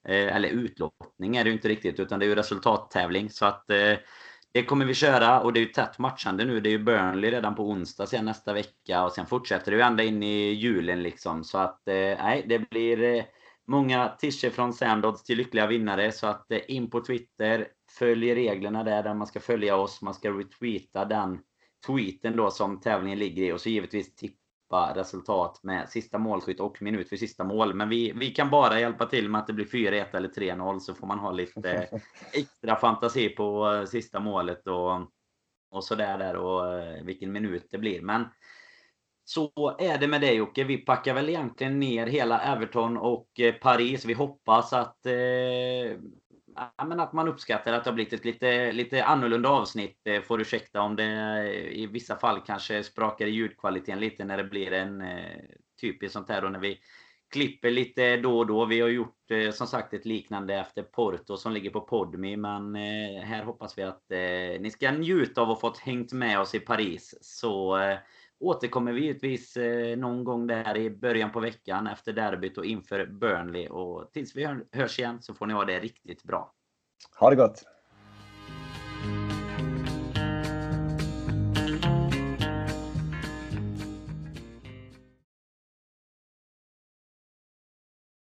Eh, eller utlottning är det ju inte riktigt, utan det är ju resultattävling. Så att eh, det kommer vi köra och det är ju tätt matchande nu. Det är ju Burnley redan på onsdag sen nästa vecka och sen fortsätter det ju ända in i julen liksom. Så att nej, det blir Många tischer från Sandodds till lyckliga vinnare. Så att eh, in på Twitter, följ reglerna där, där man ska följa oss. Man ska retweeta den tweeten då som tävlingen ligger i och så givetvis tippa resultat med sista målskytt och minut för sista mål. Men vi, vi kan bara hjälpa till med att det blir 4-1 eller 3-0 så får man ha lite eh, extra fantasi på eh, sista målet och, och sådär där och vilken minut det blir. Men så är det med det Jocke. Vi packar väl egentligen ner hela Everton och eh, Paris. Vi hoppas att, eh, ja, men att man uppskattar att det har blivit ett lite, lite annorlunda avsnitt. Eh, får ursäkta om det eh, i vissa fall kanske sprakar i ljudkvaliteten lite när det blir en eh, typiskt sånt här och när vi klipper lite då och då. Vi har gjort eh, som sagt ett liknande efter Porto som ligger på Podmi. Men eh, här hoppas vi att eh, ni ska njuta av att fått hängt med oss i Paris. Så återkommer vi givetvis eh, någon gång där i början på veckan efter derbyt och inför Burnley. Och tills vi hörs igen så får ni ha det riktigt bra. Ha det gott!